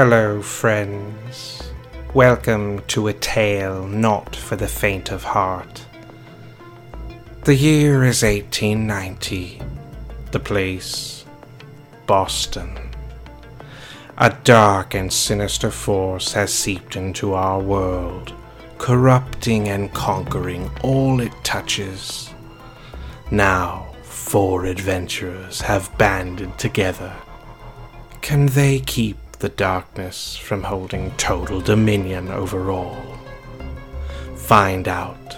Hello, friends. Welcome to a tale not for the faint of heart. The year is 1890. The place, Boston. A dark and sinister force has seeped into our world, corrupting and conquering all it touches. Now, four adventurers have banded together. Can they keep the darkness from holding total dominion over all? Find out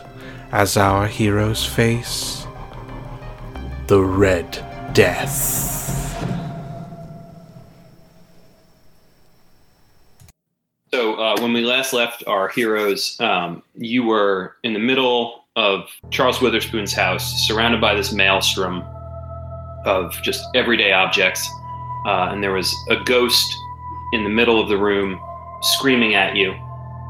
as our heroes face the Red Death. So uh, when we last left our heroes, um, you were in the middle of Charles Witherspoon's house, surrounded by this maelstrom of just everyday objects, uh, and there was a ghost in the middle of the room screaming at you,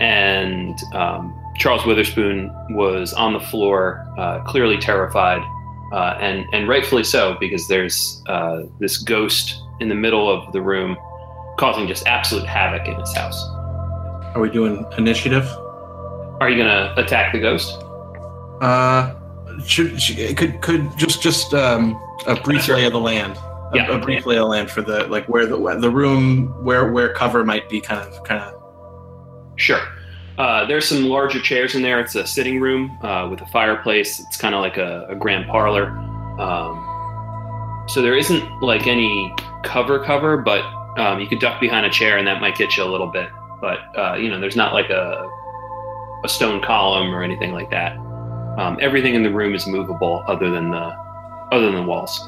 and um, Charles Witherspoon was on the floor, uh, clearly terrified, uh, and and rightfully so because there's uh, this ghost in the middle of the room, causing just absolute havoc in his house. Are we doing initiative? Are you gonna attack the ghost? Uh, should, should could could just just um a brief lay of the land. A, Yeah. a brief lay of land for the like where the the room where where cover might be kind of kind of Sure. Uh, there's some larger chairs in there. It's a sitting room uh, with a fireplace. It's kind of like a, a grand parlor. Um, so there isn't like any cover cover, but um, you could duck behind a chair and that might get you a little bit. But uh, you know, there's not like a a stone column or anything like that. Um, everything in the room is movable, other than the other than the walls.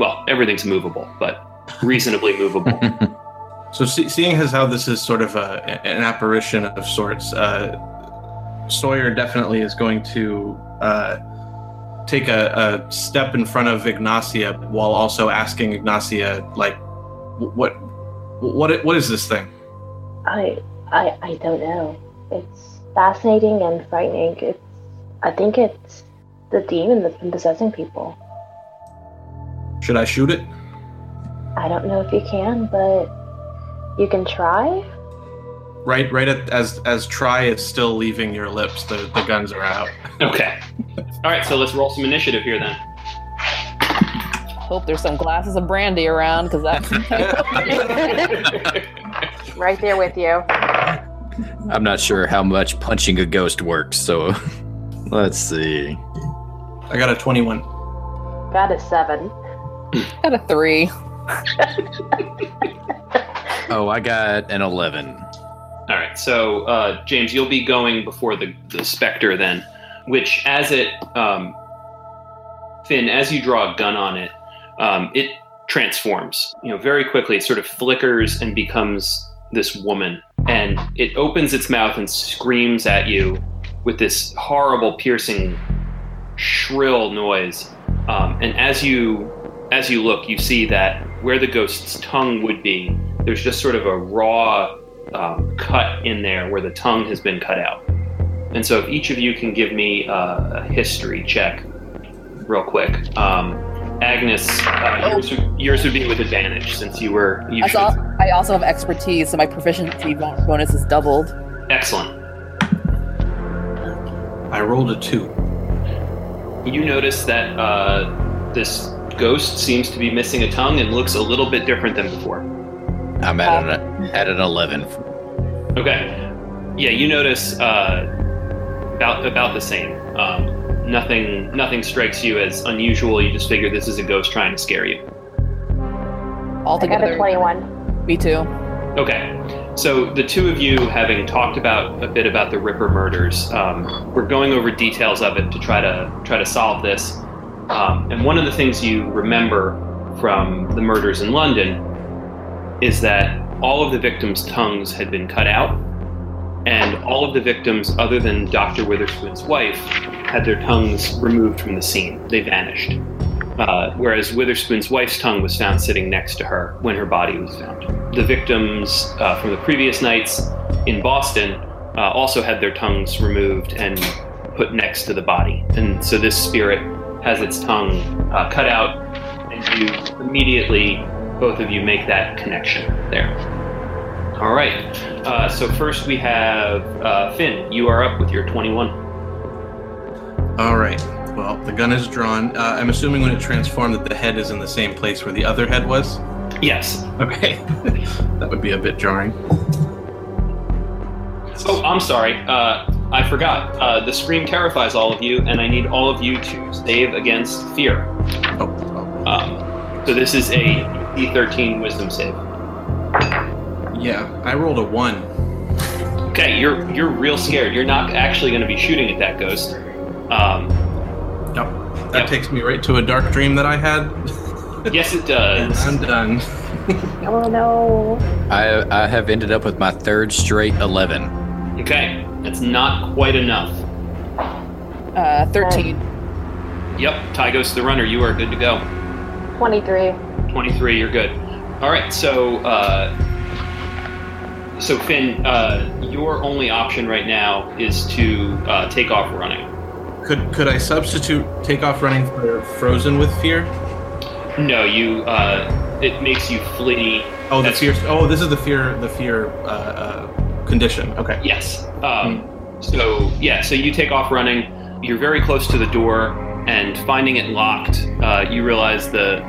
Well, everything's movable, but reasonably movable. So see, seeing as how this is sort of a, an apparition of sorts, uh, Sawyer definitely is going to uh, take a, a step in front of Ygnacia while also asking Ygnacia, like, what, what, what is this thing? I, I, I don't know. It's fascinating and frightening. It's, I think it's the demon that's been possessing people. Should I shoot it? I don't know if you can, but you can try. Right, right at, as as try is still leaving your lips, the the guns are out. okay. All right. So let's roll some initiative here then. Hope there's some glasses of brandy around because that's Right there with you. I'm not sure how much punching a ghost works, so let's see. I got a twenty-one. Got a seven. Got a three. Oh, I got an 11. All right. So uh, James, you'll be going before the the specter then, which as it um, Finn, as you draw a gun on it, um, it transforms. You know, very quickly. It sort of flickers and becomes this woman, and it opens its mouth and screams at you with this horrible, piercing, shrill noise. Um, and as you as you look, you see that where the ghost's tongue would be, there's just sort of a raw um, cut in there where the tongue has been cut out. And so, if each of you can give me uh, a history check, real quick. Um, Agnes, uh, yours, would, yours would be with advantage since you were. You I, saw, I also have expertise, so my proficiency bonus is doubled. Excellent. I rolled a two. You notice that uh, this ghost seems to be missing a tongue and looks a little bit different than before. I'm at an, at an 11. Okay. Yeah, you notice uh, about about the same. Um, nothing nothing strikes you as unusual. You just figure this is a ghost trying to scare you. I got Altogether, a 21. me too. Okay. So the two of you, having talked about a bit about the Ripper murders, um, we're going over details of it to try to try to solve this. Um, and one of the things you remember from the murders in London is that all of the victims' tongues had been cut out, and all of the victims, other than Dr. Witherspoon's wife, had their tongues removed from the scene. They vanished. Uh, whereas Witherspoon's wife's tongue was found sitting next to her when her body was found. The victims uh, from the previous nights in Boston uh, also had their tongues removed and put next to the body. And so this spirit has its tongue uh, cut out, and you immediately, both of you, make that connection there. All right. Uh, so first we have uh, Finn. You are up with your 21. All right. Well, the gun is drawn. Uh, I'm assuming when it transformed that the head is in the same place where the other head was. Yes. Okay. that would be a bit jarring. Oh, I'm sorry. Uh, I forgot. Uh, the scream terrifies all of you, and I need all of you to save against fear. Oh, oh. Um, so this is a D13 Wisdom save. yeah. I rolled a one. Okay, you're you're real scared. You're not actually going to be shooting at that ghost. Um, Yep. That Yep. takes me right to a dark dream that I had. yes, it and does. I'm done. Oh no. I I have ended up with my third straight eleven. Okay, that's not quite enough. Uh, 13. Yep, Tie goes to the runner. You are good to go. 23. 23, you're good. All right, so uh, so Finn, uh, your only option right now is to uh, take off running. Could could I substitute take off running for frozen with fear? No, you. Uh, it makes you flee. Oh, the fear. Oh, this is the fear. The fear uh, uh, condition. Okay. Yes. Um, So yeah, so you take off running. You're very close to the door, and finding it locked, uh, you realize the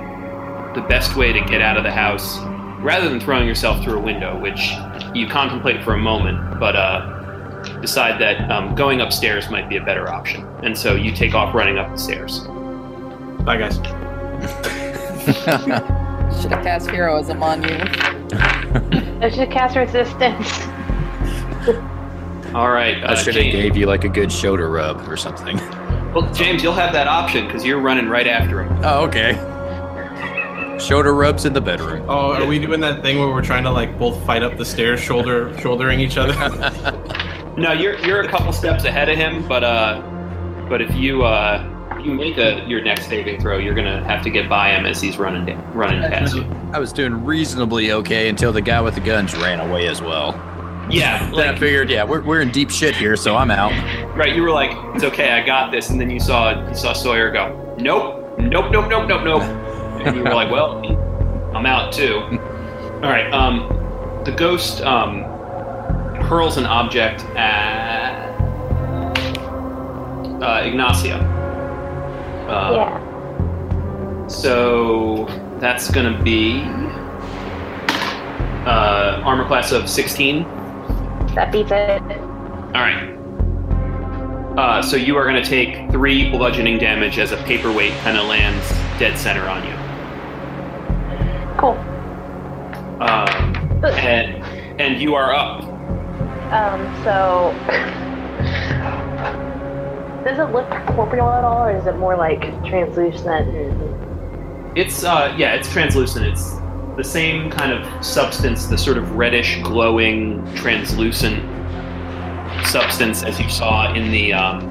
the best way to get out of the house, rather than throwing yourself through a window, which you contemplate for a moment, but uh, decide that um, going upstairs might be a better option, and so you take off running up the stairs. Bye, guys. Should have cast heroism on you. I should cast resistance. All right, I uh, should have James. gave you like a good shoulder rub or something. Well, James, you'll have that option because you're running right after him. Oh, okay. Shoulder rubs in the bedroom. Oh, are we doing that thing where we're trying to like both fight up the stairs, shoulder shouldering each other? No, you're you're a couple steps ahead of him, but uh, but if you uh, if you make a your next saving throw, you're gonna have to get by him as he's running da- running past you. I was doing reasonably okay until the guy with the guns ran away as well. Yeah, Then I figured, yeah, we're, we're in deep shit here, so I'm out. right. You were like, it's okay, I got this, and then you saw you saw Sawyer go, nope, nope, nope, nope, nope, nope, and you were like, well, I'm out too. All right. Um, the ghost um hurls an object at uh, Ygnacia. Uh, yeah. So that's going to be uh, armor class of 16. That beats it. All right. Uh, so you are going to take three bludgeoning damage as a paperweight kind of lands dead center on you. Cool. Um, and and you are up. Um, so. Does it look corporeal at all, or is it more like translucent? And... It's uh, yeah, it's translucent. It's the same kind of substance, the sort of reddish, glowing, translucent substance as you saw in the um,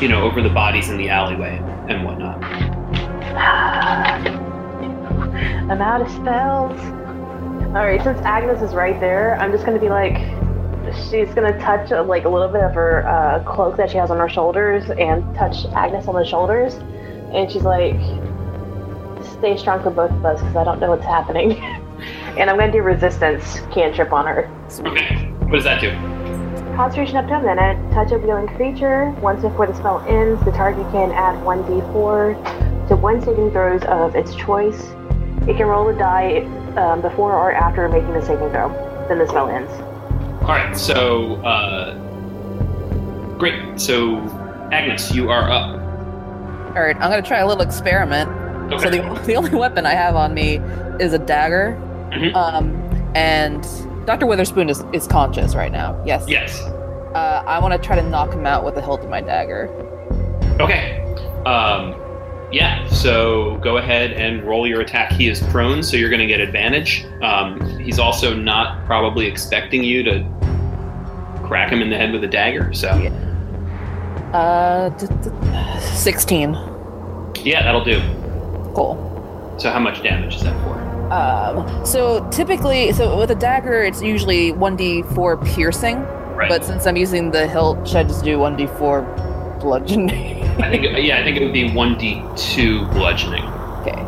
you know over the bodies in the alleyway and whatnot. I'm out of spells. Alright, since Agnes is right there, I'm just gonna be like, she's gonna touch uh, like a little bit of her uh, cloak that she has on her shoulders and touch Agnes on the shoulders. And she's like, stay strong for both of us because I don't know what's happening. and I'm gonna do resistance cantrip on her. Okay, what does that do? Concentration up to a minute. Touch a revealing creature. Once before the spell ends, the target can add 1d4 to one saving throws of its choice. It can roll a die um, before or after making the saving throw. Then the spell ends. All right, so uh, great. So Agnes, you are up. All right, I'm gonna try a little experiment. So the, the only weapon I have on me is a dagger, Mhm. um, and Dr. Witherspoon is, is conscious right now. Yes. yes. Uh, I want to try to knock him out with the hilt of my dagger. Okay. Um, yeah. So go ahead and roll your attack. He is prone, so you're going to get advantage. Um, he's also not probably expecting you to crack him in the head with a dagger. So Uh, d- d- 16. yeah, that'll do. Cool. So how much damage is that for? Um, so typically, so with a dagger, it's usually 1d4 piercing, Right. but since I'm using the hilt, should I just do 1d4 bludgeoning? I think yeah, I think it would be one d two bludgeoning. okay.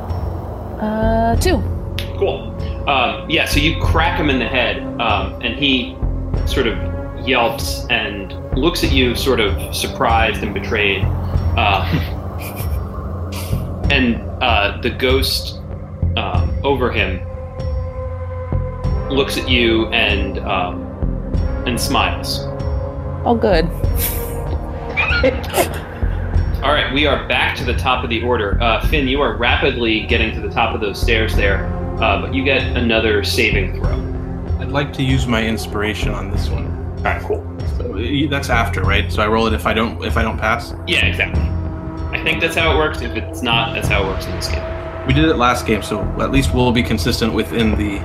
Uh, two. Cool. Um, yeah, so you crack him in the head, um, and he sort of yelps and looks at you, sort of surprised and betrayed. Uh, and uh, the ghost um, over him looks at you and um, and smiles. Oh, good. All right, we are back to the top of the order. Uh, Finn, you are rapidly getting to the top of those stairs there, uh, but you get another saving throw. I'd like to use my inspiration on this one. All right, cool. So that's after, right? So I roll it if I don't if I don't pass. Yeah, exactly. I think that's how it works. If it's not, that's how it works in this game. We did it last game, so at least we'll be consistent within the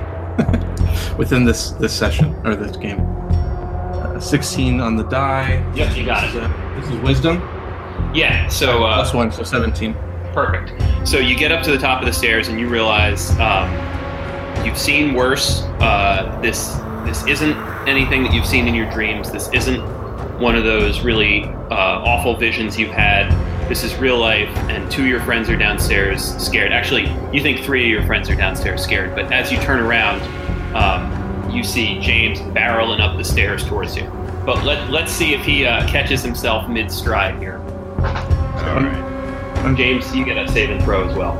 within this this session or this game. Uh, Sixteen on the die. Yep, you got This it. is, uh, this is wisdom Yeah. So uh, plus one, so seventeen. Perfect. So you get up to the top of the stairs and you realize um, you've seen worse. Uh, this this isn't anything that you've seen in your dreams. This isn't one of those really uh, awful visions you've had. This is real life, and two of your friends are downstairs scared. Actually, you think three of your friends are downstairs scared, but as you turn around, um, you see James barreling up the stairs towards you. But let, let's see if he uh, catches himself mid stride here. All right. James, you get a save and throw as well.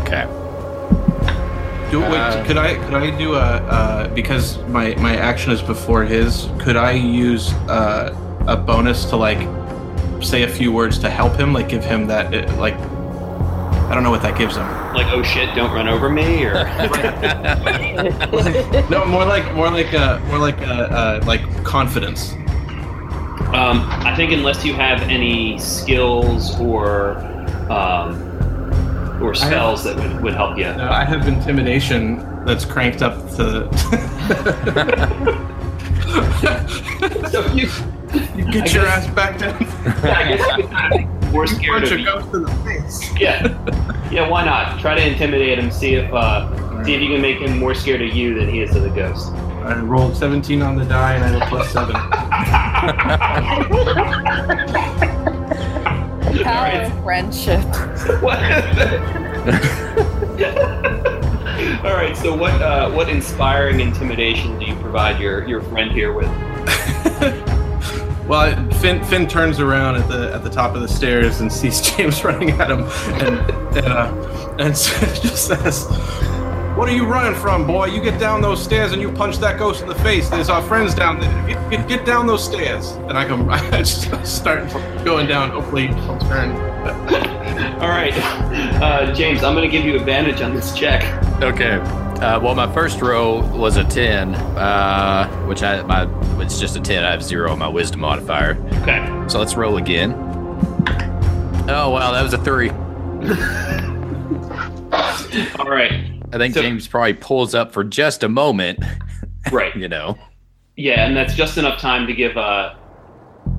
Okay. Do wait, Uh, could I could I do a uh, because my my action is before his? Could I use uh, a bonus to like say a few words to help him, like give him that uh, like I don't know what that gives him. like oh shit don't run over me or No, more like more like uh, more like uh, uh, like confidence. um, i think unless you have any skills or um, or spells that would, would help you No, I have intimidation that's cranked up to. so you, you get I your guess- ass back down. yeah, I guess you could more scared Punch of a you. ghost in the face. yeah yeah why not try to intimidate him see if uh, see if you can make him more scared of you than he is of the ghost I rolled 17 on the die and I have a plus seven. The power Alright. of friendship. what all right so what uh, what inspiring intimidation do you provide your your friend here with Well, Finn, Finn turns around at the at the top of the stairs and sees James running at him, and and, uh, and just says, "What are you running from, boy? You get down those stairs and you punch that ghost in the face. There's our friends down there. Get, get, get down those stairs." And I come, I just start going down. Hopefully, he'll turn. All right, uh, James, I'm going to give you advantage on this check. Okay. Uh, well, my first roll was a ten, uh, which I my it's just a ten. I have zero on my wisdom modifier. Okay. So let's roll again. Oh wow, that was a three. All right. I think So- James probably pulls up for just a moment. Right. You know. Yeah, and that's just enough time to give uh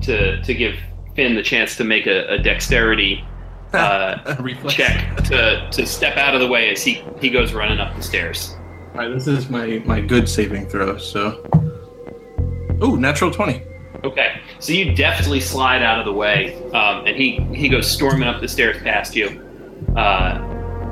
to to give Finn the chance to make a, a dexterity uh, Reflex. check to to step out of the way as he he goes running up the stairs. All right, this is my my good saving throw. So, ooh, natural twenty. Okay, so you deftly slide out of the way, um, and he he goes storming up the stairs past you, uh,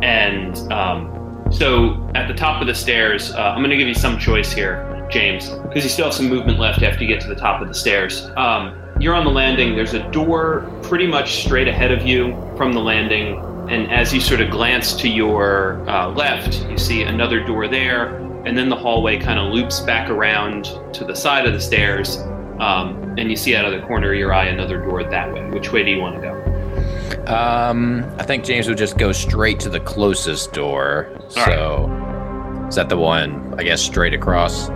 and um, so at the top of the stairs, uh, I'm going to give you some choice here, James, because you still have some movement left after you get to the top of the stairs. Um, you're on the landing. There's a door pretty much straight ahead of you from the landing, and as you sort of glance to your uh, left, you see another door there, and then the hallway kind of loops back around to the side of the stairs. Um, and you see out of the corner of your eye another door that way. Which way do you want to go? Um, I think James would just go straight to the closest door. so is that the one? I guess straight across.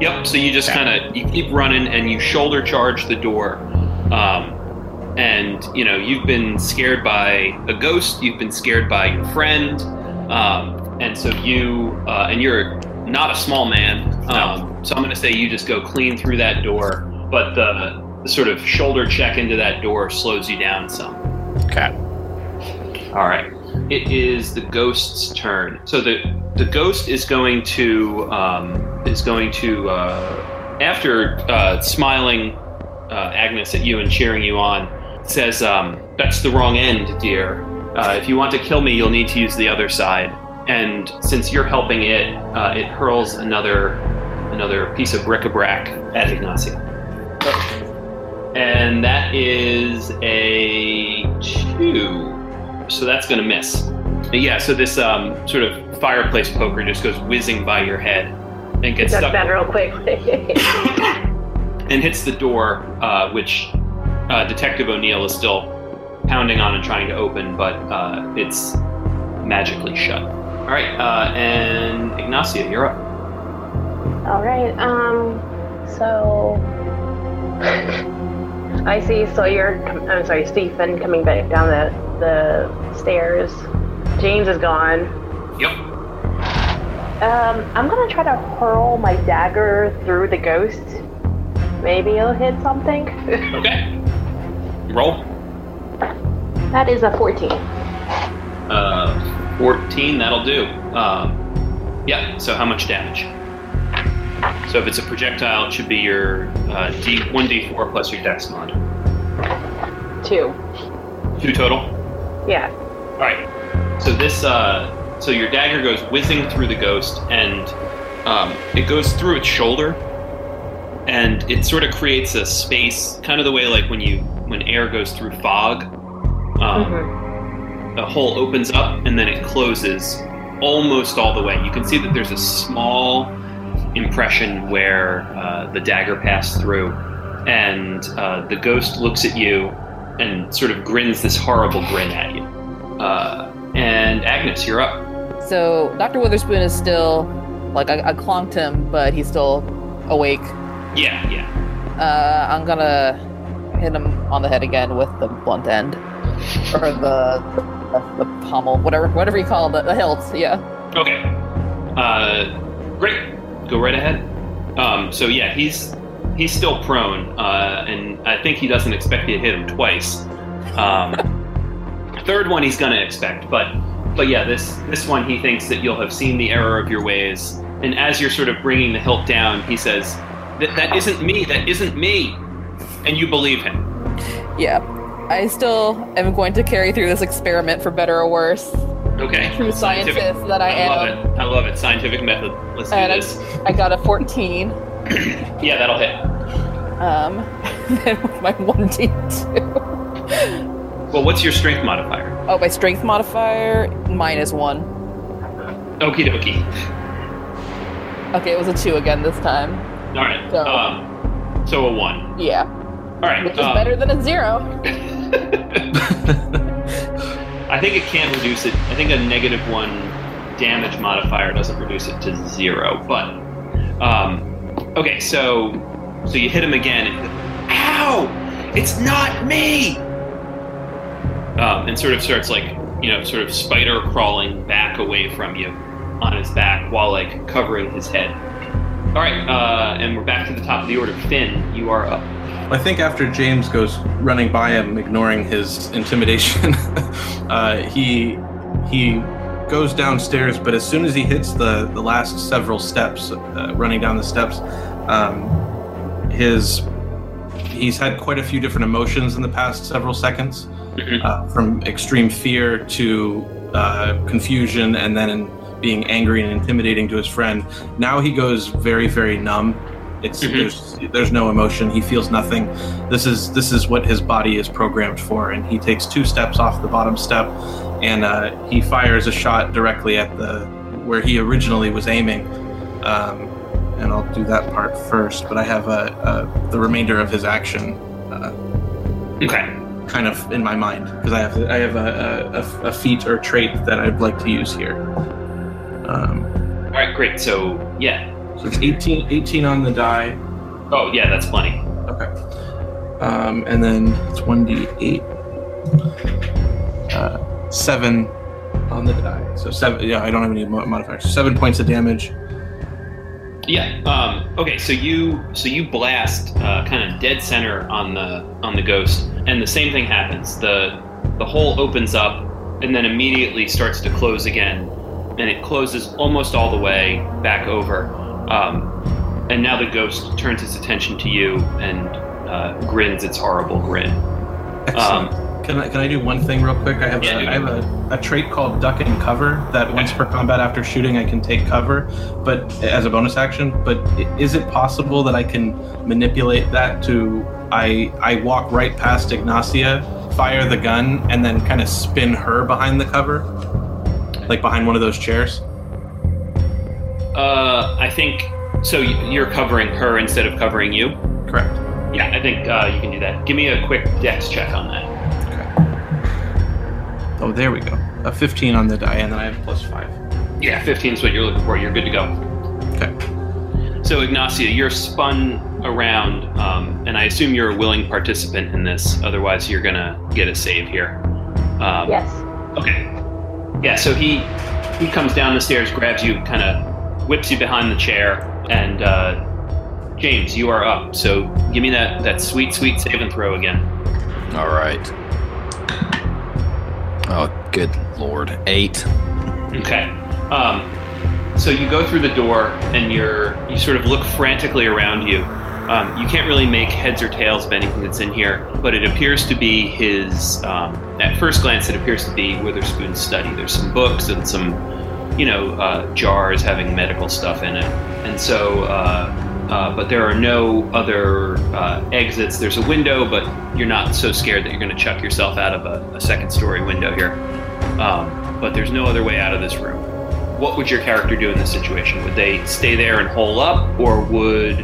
Yep. So you just kind of you keep running and you shoulder charge the door. Um, and you know you've been scared by a ghost. You've been scared by your friend. Um, and so you uh, and you're not a small man. Um, so I'm going to say you just go clean through that door. But the, the sort of shoulder check into that door slows you down some. Okay. All right. It is the ghost's turn. So the the ghost is going to um, is going to uh, after uh, smiling uh, Agnes at you and cheering you on, says, um, "That's the wrong end, dear. Uh, if you want to kill me, you'll need to use the other side." And since you're helping it, uh, it hurls another another piece of bric-a-brac at Ignacio. And that is a two. So that's going to miss. Yeah, so this um, sort of fireplace poker just goes whizzing by your head and gets Duck stuck that real quick. and hits the door, uh, which uh, Detective O'Neill is still pounding on and trying to open, but uh, it's magically shut. All right, uh, and Ygnacia, you're up. All right. Um. So I see Sawyer. com- I'm sorry, Stephen coming back down the the stairs. James is gone. Yep. Um. I'm gonna try to hurl my dagger through the ghost. Maybe it'll hit something. Okay. Roll. that is a 14. Uh, 14, that'll do. Um, yeah, so how much damage? So if it's a projectile, it should be your uh, D, 1d4 plus your dex mod. Two. Two total? Yeah. All right. So this, uh, so your dagger goes whizzing through the ghost, and um, it goes through its shoulder, and it sort of creates a space, kind of the way like when you when air goes through fog. Um, Mhm. The hole opens up and then it closes almost all the way. You can see that there's a small impression where uh, the dagger passed through, and uh, the ghost looks at you and sort of grins this horrible grin at you. Uh, and Agnes, you're up. So Dr. Witherspoon is still like I, I clonked him, but he's still awake. Yeah, yeah. Uh, I'm gonna hit him on the head again with the blunt end, or the the, the pommel, whatever whatever you call it, the hilt. Yeah. Okay. Uh, great. Go right ahead. Um, so yeah, he's he's still prone, uh, and I think he doesn't expect you to hit him twice. Um, third one he's gonna expect, but but yeah, this this one he thinks that you'll have seen the error of your ways, and as you're sort of bringing the hilt down, he says, "That that isn't me. That isn't me," and you believe him. Yeah. I still am going to carry through this experiment for better or worse. Okay. True Scientific- scientist that I, I love it. I love it. Scientific method. Let's do And I, this. I got a 14. Yeah, that'll hit. Um, then with my 1d2. Well, what's your strength modifier? Oh, my strength modifier minus one. Okie dokie. Okay, it was a two again this time. All right. So- Um, so a one. Yeah, All right. which is um, better than a zero. I think it can't reduce it. I think a negative one damage modifier doesn't reduce it to zero. But um, okay, so so you hit him again. Ow! It's not me. Um, and sort of starts like you know, sort of spider crawling back away from you on his back while like covering his head. All right, uh, and we're back to the top of the order. Finn, you are up. I think after James goes running by him, ignoring his intimidation, uh, he he goes downstairs. But as soon as he hits the the last several steps, uh, running down the steps, um, his he's had quite a few different emotions in the past several seconds, Mhm. uh, from extreme fear to uh, confusion, and then being angry and intimidating to his friend. Now he goes very very numb. It's Mhm. there's there's no emotion. He feels nothing. This is this is what his body is programmed for, and he takes two steps off the bottom step, and uh, he fires a shot directly at the where he originally was aiming. Um, and I'll do that part first, but I have a, a the remainder of his action uh, Okay. kind of in my mind because I have I have a, a, a feat or trait that I'd like to use here. Um, All right, great. So yeah. So it's 18, 18 on the die. Oh yeah, that's plenty. Okay. Um, and then 28. Uh, seven on the die. So seven. Yeah, I don't have any modifiers. Seven points of damage. Yeah. Um, okay. So you so you blast uh, kind of dead center on the on the ghost, and the same thing happens. the The hole opens up, and then immediately starts to close again, and it closes almost all the way back over. Um, and now the ghost turns its attention to you and uh, grins its horrible grin. Excellent. Um, Can I, can I do one thing real quick? I have, Yeah, a, I have a, a trait called duck and cover that once per combat after shooting I can take cover, but as a bonus action. But is it possible that I can manipulate that to I I walk right past Ygnacia, fire the gun, and then kind of spin her behind the cover, like behind one of those chairs? Uh, I think so. You're covering her instead of covering you. Correct. Yeah, I think uh, you can do that. Give me a quick dex check on that. Okay. Oh, there we go. A 15 on the die, and then I have plus five. Yeah, 15 is what you're looking for. You're good to go. Okay. So, Ygnacia, you're spun around, um, and I assume you're a willing participant in this. Otherwise, you're gonna get a save here. Um, Yes. Okay. Yeah. So he he comes down the stairs, grabs you, kind of whips you behind the chair, and uh, James, you are up. So give me that that sweet sweet save and throw again. All right. Oh, good lord. Eight. Okay. Um, so you go through the door and you're you sort of look frantically around you. Um, you can't really make heads or tails of anything that's in here, but it appears to be his. Um, at first glance, it appears to be Witherspoon's study. There's some books and some, you know, uh, jars having medical stuff in it, and so. Uh, uh, but there are no other uh, exits. There's a window, but you're not so scared that you're going to chuck yourself out of a, a second-story window here. Um, but there's no other way out of this room. What would your character do in this situation? Would they stay there and hole up, or would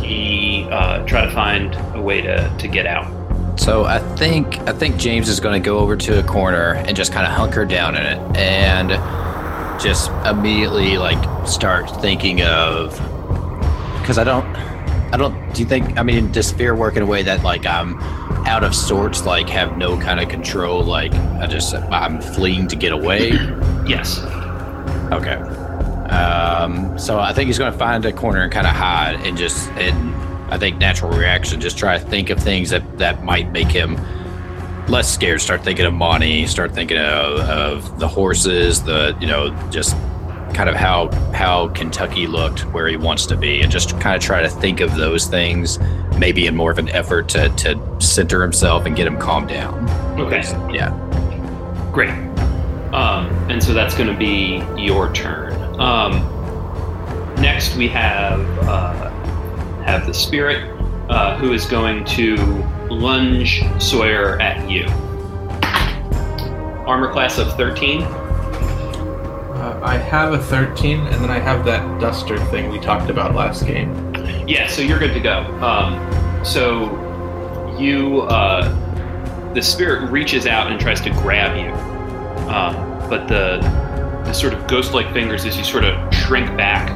he uh, try to find a way to, to get out? So I think I think James is going to go over to a corner and just kind of hunker down in it and just immediately like start thinking of because I don't I don't do you think I mean does fear work in a way that like I'm out of sorts like have no kind of control like I just I'm fleeing to get away Yes. okay um so I think he's going to find a corner and kind of hide and just and I think natural reaction just try to think of things that that might make him less scared start thinking of money start thinking of, of the horses the you know just kind of how how Kentucky looked where he wants to be and just kind of try to think of those things maybe in more of an effort to to center himself and get him calmed down Okay. yeah Great. Um, and so that's going to be your turn. Um, next, we have uh, have the spirit, uh, who is going to lunge Sawyer at you. Armor class of 13. Uh, I have a 13, and then I have that duster thing we talked about last game. Yeah, so you're good to go. Um, so you, uh, the spirit reaches out and tries to grab you, um, but the the sort of ghost-like fingers, as you sort of shrink back,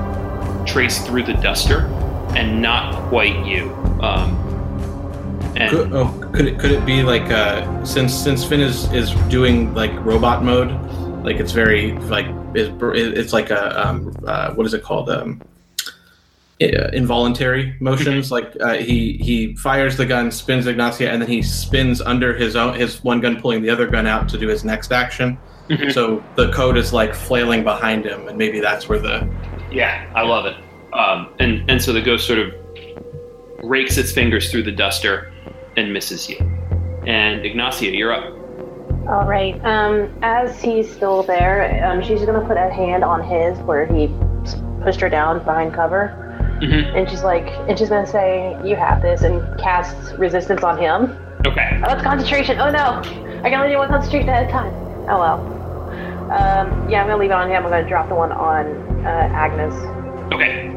trace through the duster, and not quite you. Um, and Could, oh, could it could it be like uh, since since Finn is is doing like robot mode, like it's very like it's, it's like a um, uh, what is it called um, uh, involuntary motions. like uh, he he fires the gun, spins Ygnacia, and then he spins under his own his one gun, pulling the other gun out to do his next action. Mhm. So the code is like flailing behind him, and maybe that's where the Yeah, I love it. Um, and and so the ghost sort of rakes its fingers through the duster and misses you. And Ygnacia, you're up. All right. Um, as he's still there, um, she's gonna put a hand on his where he pushed her down behind cover, Mhm. and she's like, and she's gonna say, "You have this," and casts resistance on him. Okay. Oh, it's concentration. Oh no, I can only do one concentration at a time. Oh well. Um, yeah, I'm gonna leave it on him. I'm gonna drop the one on uh, Agnes. Okay.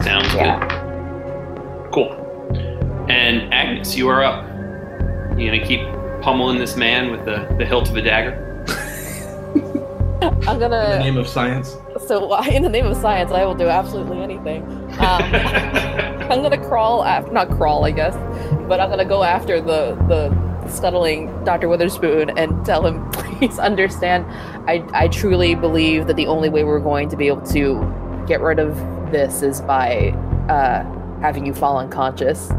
Sounds Yeah. good. Cool. And Agnes, you are up. You gonna keep pummeling this man with the, the hilt of a dagger? I'm gonna. in the gonna. name of science. So, in the name of science, I will do absolutely anything. Um, I'm gonna crawl after, not crawl, I guess, but I'm gonna go after the the scuttling Dr. Witherspoon and tell him, please understand, I I truly believe that the only way we're going to be able to get rid of this is by uh, having you fall unconscious.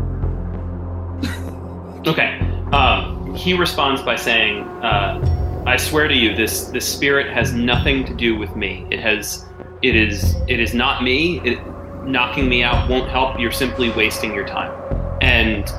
Okay. Um, he responds by saying, uh, "I swear to you, this this spirit has nothing to do with me. It has, it is, it is not me. It, knocking me out won't help. You're simply wasting your time." And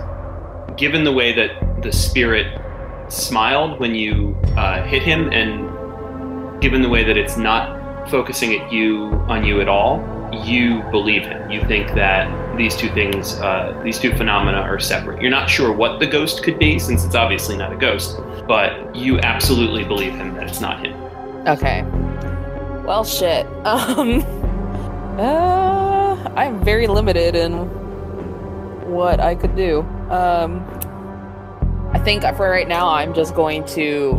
given the way that the spirit smiled when you uh, hit him, and given the way that it's not focusing at you on you at all, you believe him. You think that these two things, uh, these two phenomena, are separate. You're not sure what the ghost could be, since it's obviously not a ghost, but you absolutely believe him that it's not him. Okay. Well, shit. Um. Uh, I'm very limited in what I could do. Um. I think for right now, I'm just going to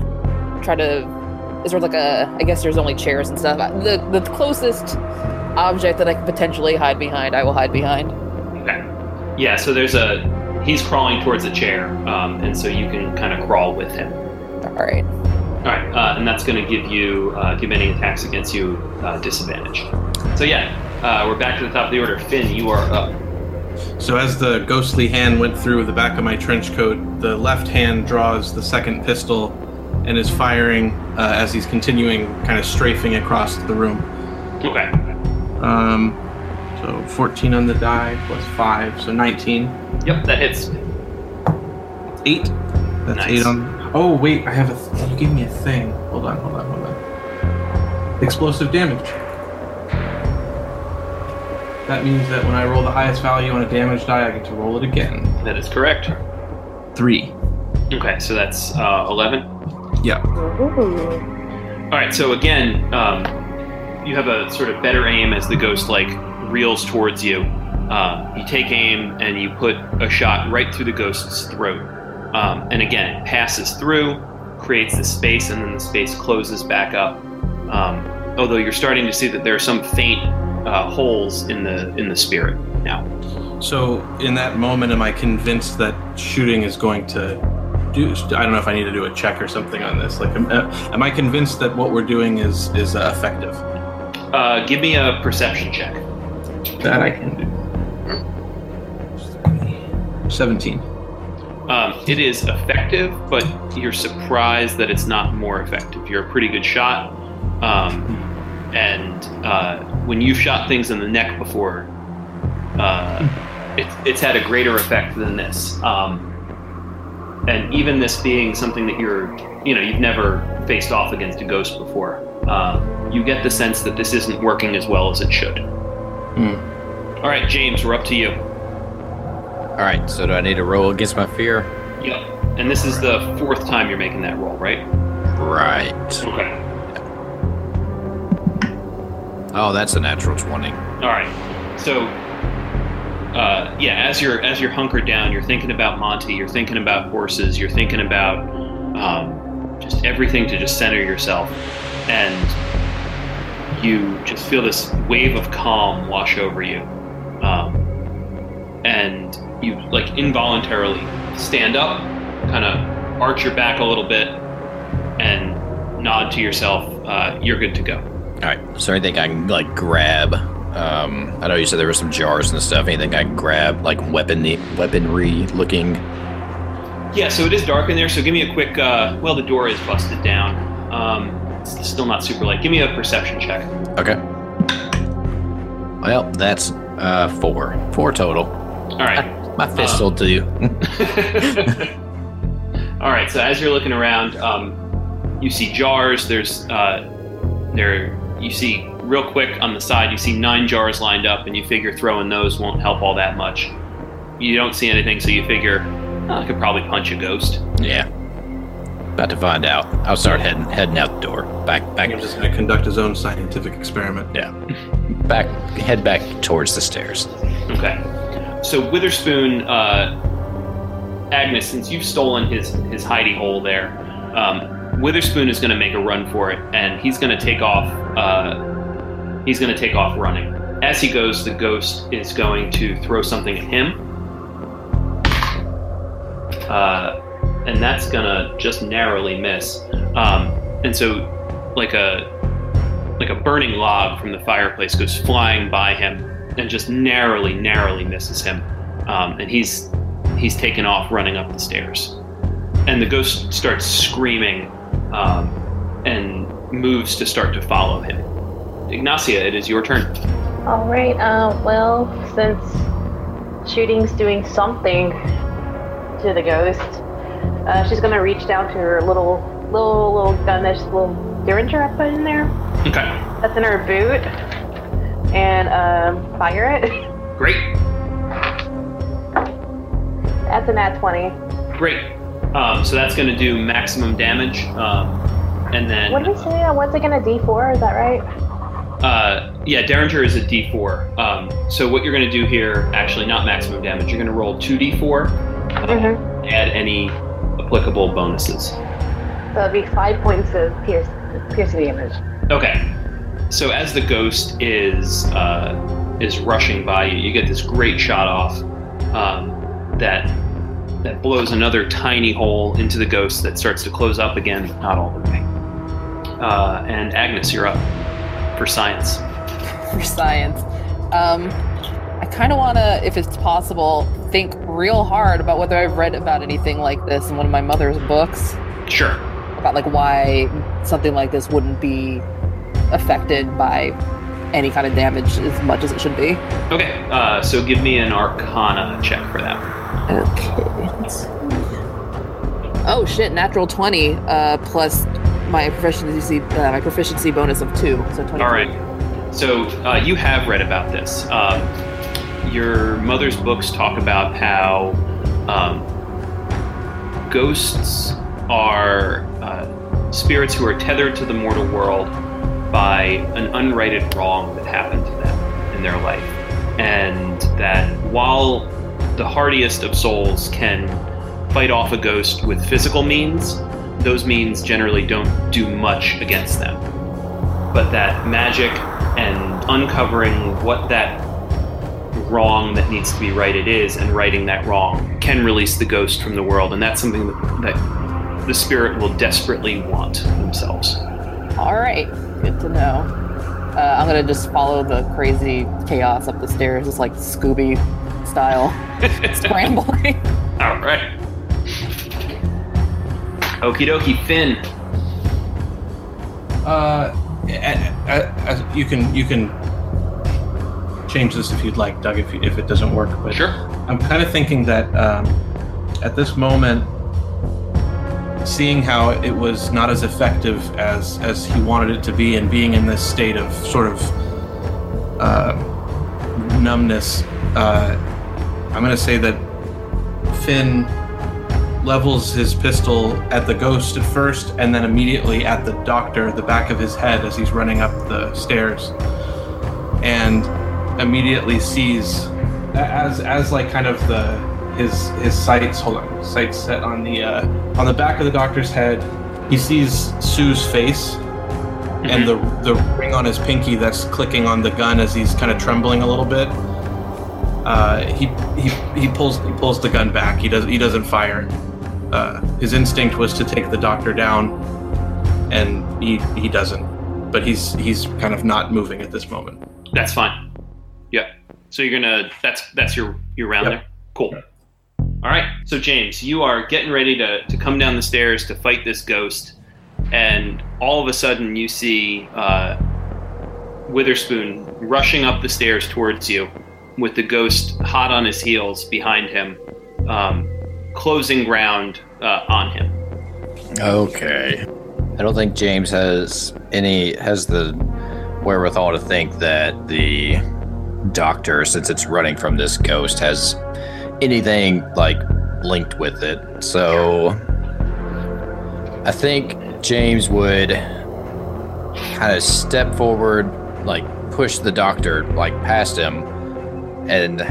try to. Is there like a? I guess there's only chairs and stuff. The the closest object that I can potentially hide behind, I will hide behind. Okay. Yeah. So there's a. He's crawling towards a chair, um, and so you can kind of crawl with him. All right. All right, uh, and that's going to give you uh, give any attacks against you uh, disadvantage. So yeah, uh, we're back to the top of the order. Finn, you are up. So as the ghostly hand went through the back of my trench coat, the left hand draws the second pistol and is firing uh, as he's continuing, kind of strafing across the room. Okay. Um, so 14 on the die plus five, so 19. Yep, that hits. Eight. That's Nice. eight on. Oh wait, I have a. Th- you gave me a thing. Hold on, hold on, hold on. Explosive damage. That means that when I roll the highest value on a damage die, I get to roll it again. That is correct. Three. Okay, so that's uh, eleven. Yeah. All right, so again, um, you have a sort of better aim as the ghost like reels towards you. Uh, you take aim and you put a shot right through the ghost's throat. Um, and again, it passes through, creates the space, and then the space closes back up. Um, although you're starting to see that there are some faint uh, holes in the in the spirit now. So in that moment, am I convinced that shooting is going to do? I don't know if I need to do a check or something on this. Like, am, am I convinced that what we're doing is is uh, effective? Uh, give me a perception check. That I can do. Seventeen. Um, it is effective, but you're surprised that it's not more effective. You're a pretty good shot, um, and uh, when you've shot things in the neck before, uh, it, it's had a greater effect than this. Um, and even this being something that you're, you know, you've never faced off against a ghost before, uh, you get the sense that this isn't working as well as it should. Hmm. All right, James, we're up to you. All right. So do I need to roll against my fear? Yep. And this is the fourth time you're making that roll, right? Right. Okay. Oh, that's a natural twenty. All right. So, uh, yeah, as you're as you're hunkered down, you're thinking about Monty. You're thinking about horses. You're thinking about um, just everything to just center yourself, and you just feel this wave of calm wash over you, um, and you like involuntarily stand up, kind of arch your back a little bit, and nod to yourself. Uh, you're good to go. All right. So anything I can like grab? Um, I know you said there were some jars and stuff. Anything I can grab, like weaponry, weaponry looking? Yeah, so it is dark in there. So give me a quick. Uh, well, the door is busted down. Um, it's still not super light. Give me a perception check. Okay. Well, that's uh four. Four total. All right. My fist will do. All right. So as you're looking around, um, you see jars. There's uh, there. You see real quick on the side. You see nine jars lined up, and you figure throwing those won't help all that much. You don't see anything, so you figure oh, I could probably punch a ghost. yeah. About to find out. I'll start heading heading out the door. Back back I'm just going to conduct his own scientific experiment. yeah. Back head back towards the stairs. Okay. So Witherspoon, uh, Agnes, since you've stolen his his hidey hole there, um, Witherspoon is going to make a run for it, and he's going to take off. Uh, he's going to take off running. As he goes, the ghost is going to throw something at him, uh, and that's to just narrowly miss. Um, and so, like a like a burning log from the fireplace goes flying by him and just narrowly, narrowly misses him. Um, and he's he's taken off running up the stairs. And the ghost starts screaming um, and moves to start to follow him. Ygnacia, it is your turn. All right. Uh, well, since shooting's doing something to the ghost, Uh, she's gonna reach down to her little, little, little gun, this little derringer I put in there. Okay. That's in her boot, and um, fire it. Great. That's a nat twenty. Great. Um, so that's going to do maximum damage. Um, and then, What did we say? Uh, Once again, a D four. Is that right? uh, yeah, Derringer is a D4. Um, so what you're going to do here, actually, not maximum damage, you're going to roll 2D4, Mm-hmm. add any applicable bonuses. So it'd be five points of pierce, piercing damage. Okay. So as the ghost is uh, is rushing by you, you get this great shot off um, that that blows another tiny hole into the ghost that starts to close up again, not all the way. Uh, and Agnes, you're up for science. for science. Um, I kind of want to, if it's possible, think real hard about whether I've read about anything like this in one of my mother's books Sure. about like why something like this wouldn't be affected by any kind of damage as much as it should be. Okay. Uh, so give me an Arcana check for that. Okay. let's see. Oh shit! Natural twenty uh, plus my proficiency uh, my proficiency bonus of two, so twenty. All right. So uh, you have read about this. Um, your mother's books talk about how um, ghosts are uh, spirits who are tethered to the mortal world by an unrighted wrong that happened to them in their life, and that while the hardiest of souls can fight off a ghost with physical means, those means generally don't do much against them. But that magic and uncovering what that wrong that needs to be right it is, and righting that wrong can release the ghost from the world and that's something that, that the spirit will desperately want themselves All right, good to know. Uh, I'm gonna just follow the crazy chaos up the stairs, just like Scooby style, scrambling. all right okie dokie finn Uh, you can you can change this if you'd like, Doug. If you, if it doesn't work, but sure I'm kind of thinking that um, at this moment, seeing how it was not as effective as as he wanted it to be, and being in this state of sort of uh, numbness, uh, I'm going to say that Finn levels his pistol at the ghost at first, and then immediately at the doctor, the back of his head, as he's running up the stairs, and immediately sees as as like kind of the his his sights hold on sights set on the uh, on the back of the doctor's head. He sees Sue's face and the the ring on his pinky that's clicking on the gun as he's kind of trembling a little bit. Uh, he he he pulls he pulls the gun back. He does he doesn't fire. Uh, his instinct was to take the doctor down, and he he doesn't. But he's he's kind of not moving at this moment. that's fine so you're gonna that's that's your your round Yep. there? Cool. All right. So james you are getting ready to, to come down the stairs to fight this ghost. And all of a sudden you see uh, witherspoon rushing up the stairs towards you with the ghost hot on his heels behind him um, closing ground uh, on him. Okay. I don't think James has any has the wherewithal to think that the doctor, since it's running from this ghost, has anything like linked with it. So I think James would kind of step forward, like push the doctor like past him, and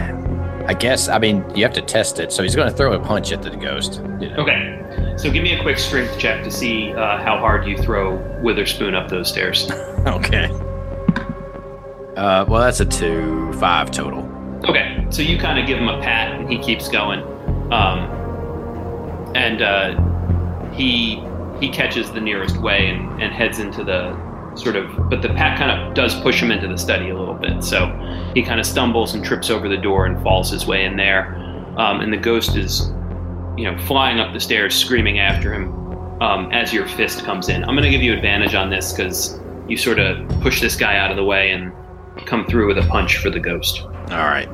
I guess I mean you have to test it. So he's going to throw a punch at the ghost. you know. okay so give me a quick strength check to see uh, how hard you throw witherspoon up those stairs Okay. Uh, well, that's a two, five total. Okay, so you kind of give him a pat, and he keeps going, um, and uh, he he catches the nearest way and, and heads into the sort of. But the pat kind of does push him into the study a little bit, so he kind of stumbles and trips over the door and falls his way in there, um, and the ghost is, you know, flying up the stairs, screaming after him um, as your fist comes in. I'm going to give you advantage on this because you sort of push this guy out of the way and come through with a punch for the ghost. All right.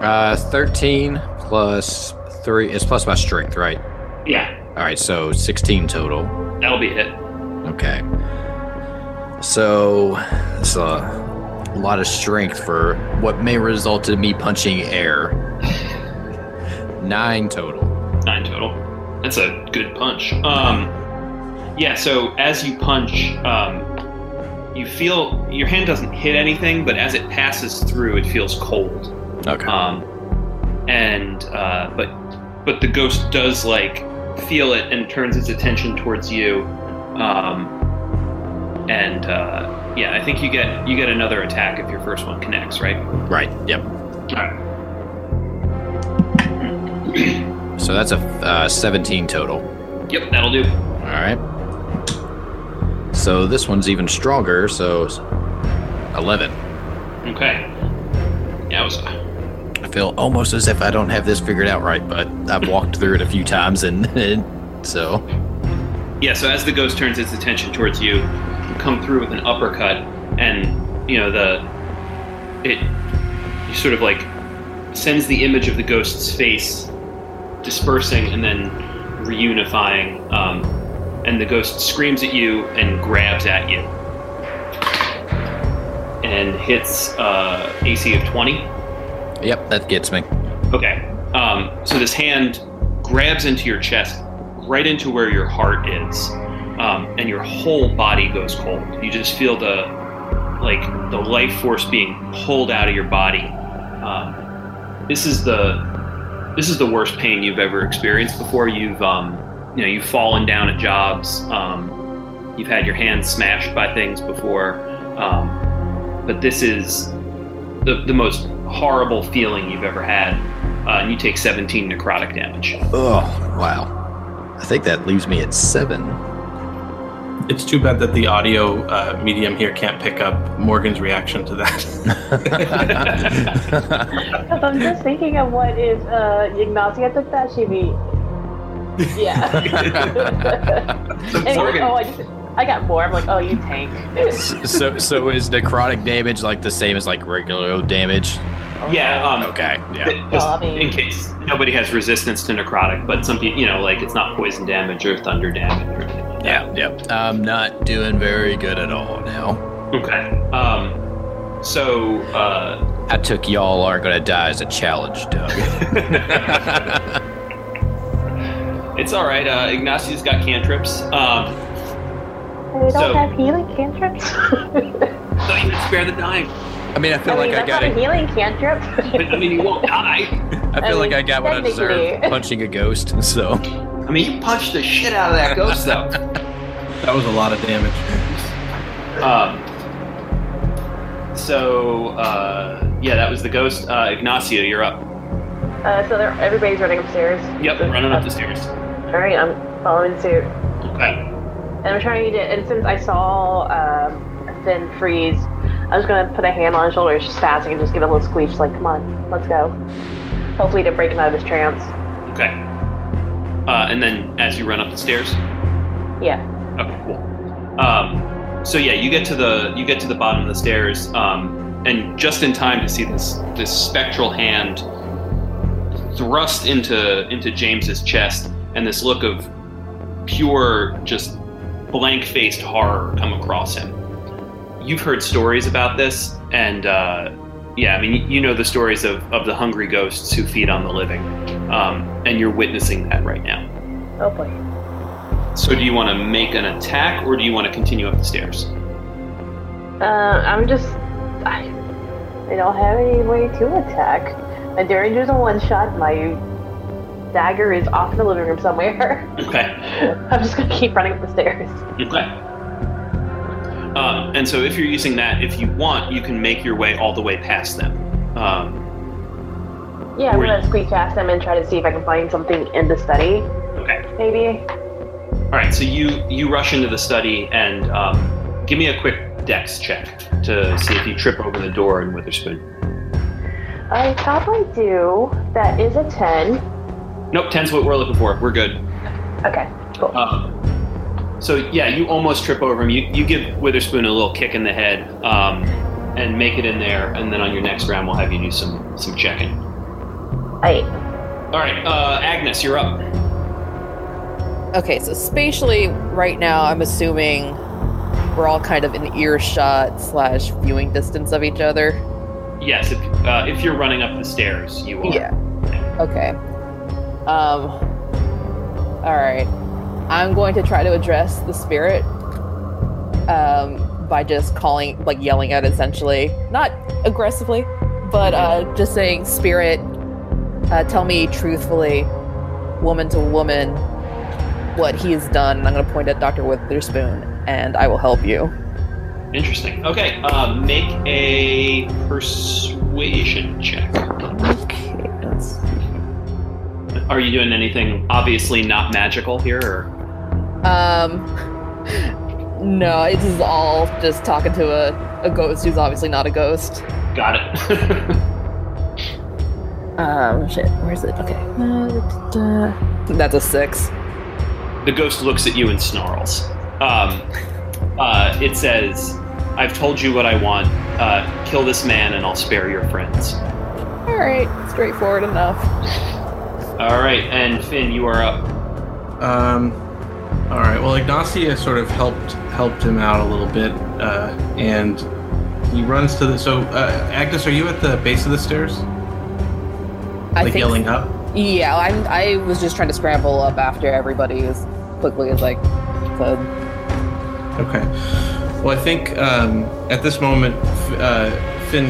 Uh, 13 plus three. It's plus my strength, right? Yeah, All right, so 16 total. that'll be it. Okay. So it's a lot of strength for what may result in me punching air. Nine total. Nine total. That's a good punch. Um, yeah. So as you punch, um, you feel your hand doesn't hit anything, but as it passes through, it feels cold. Okay. Um, and uh, but but the ghost does like feel it and turns its attention towards you. Um, and uh, yeah, I think you get you get another attack if your first one connects, right? right. Yep. All right. So that's a uh, 17 total. Yep, that'll do. All right. So this one's even stronger. So 11. Okay. Yeah, it was. I feel almost as if I don't have this figured out right, but I've walked through it a few times, and, and so Yeah, so as the ghost turns its attention towards you, you come through with an uppercut, and you know the it you sort of like sends the image of the ghost's face dispersing and then reunifying, um, and the ghost screams at you and grabs at you, and hits uh, AC of twenty. yep, that gets me. Okay. Um, so this hand grabs into your chest, right into where your heart is, um, and your whole body goes cold. You just feel the like the life force being pulled out of your body. Um, this is the this is the worst pain you've ever experienced before. You've um, you know you've fallen down at jobs. Um, you've had your hands smashed by things before, um, but this is the, the most horrible feeling you've ever had. Uh, and you take 17 necrotic damage. Oh, wow. I think that leaves me at seven. It's too bad that the audio uh, medium here can't pick up Morgan's reaction to that. Because I'm just thinking of what if uh, Ygnacia took that, she'd be. Yeah. And, Morgan- oh, I, just, I got more. I'm like, oh, you tank. so, so is necrotic damage like the same as like regular damage? Yeah, um, Okay, yeah. just Well, I mean- in case nobody has resistance to necrotic, but some people, you know, like it's not poison damage or thunder damage or anything like that. Yeah, yeah. I'm not doing very good at all now. Okay. Um, so, uh, I took y'all aren't gonna die as a challenge, Doug. it's all right. Uh, Ygnacia's got cantrips. Um, We don't So- have healing cantrips. don't even spare the dying. I mean, I feel I mean, like I got a healing cantrip. But, I mean, you won't die. I feel I like mean, I got what I deserve punching a ghost. So I mean, you punched the shit out of that ghost, though. that was a lot of damage. Um, so, uh, yeah, that was the ghost. Uh, Ygnacia, you're up. Uh, so they're, everybody's running upstairs. Yep, running up the stairs. All right, I'm following suit. Okay. And I'm trying to, and since I saw um, Finn freeze, I was gonna put a hand on his shoulder, just spazzing, and just give a little squeeze, like, come on, let's go. Hopefully to break him out of his trance. Okay. Uh, and then as you run up the stairs. Yeah. Okay, cool. Um, so yeah, you get to the you get to the bottom of the stairs, um, and just in time to see this this spectral hand thrust into into James's chest, and this look of pure, just blank-faced horror come across him. You've heard stories about this, and uh, yeah, I mean, you know the stories of, of the hungry ghosts who feed on the living, um, and you're witnessing that right now. Oh boy. So, do you want to make an attack, or do you want to continue up the stairs? Uh, I'm just, I, I don't have any way to attack. My Derringer's a one shot. My dagger is off in the living room somewhere. Okay. I'm just gonna keep running up the stairs. Okay. Um, and so, if you're using that, if you want, you can make your way all the way past them. Um, Yeah, I'm gonna you- squeak past them and try to see if I can find something in the study, okay. maybe. All right. So you you rush into the study and um, give me a quick dex check to see if you trip over the door in Witherspoon. I probably do. That is a 10. Nope, ten's what we're looking for. We're good. Okay, cool. Um, so yeah, you almost trip over him. You you give Witherspoon a little kick in the head um, and make it in there, and then on your next round we'll have you do some some checking. Hey, All right, uh, Agnes, you're up. Okay, so spatially, right now, I'm assuming we're all kind of in earshot slash viewing distance of each other. Yes, if, uh, if you're running up the stairs, you are. Yeah. Okay. Um. All right. I'm going to try to address the spirit. Um, by just calling, like yelling at, essentially, not aggressively, but uh, just saying, "Spirit, uh, tell me truthfully, woman to woman, what he has done." And I'm going to point at Doctor Witherspoon, and I will help you. Interesting. Okay, uh, make a persuasion check. Okay. Let's Are you doing anything obviously not magical here? Or? Um, no, it is all just talking to a, a ghost who's obviously not a ghost. Got it. Um, shit, where's it? Okay. Uh. That's a six. the ghost looks at you and snarls. Um, uh, it says, I've told you what I want. Uh, kill this man and I'll spare your friends. Alright, straightforward enough. All right, and Finn, you are up. Um, all right. Well, Ygnacia sort of helped helped him out a little bit, uh, and he runs to the. So, uh, Agnes, are you at the base of the stairs, I like think. yelling up? Yeah, I'm, I was just trying to scramble up after everybody as quickly as I could. Okay. Well, I think um, at this moment, uh, Finn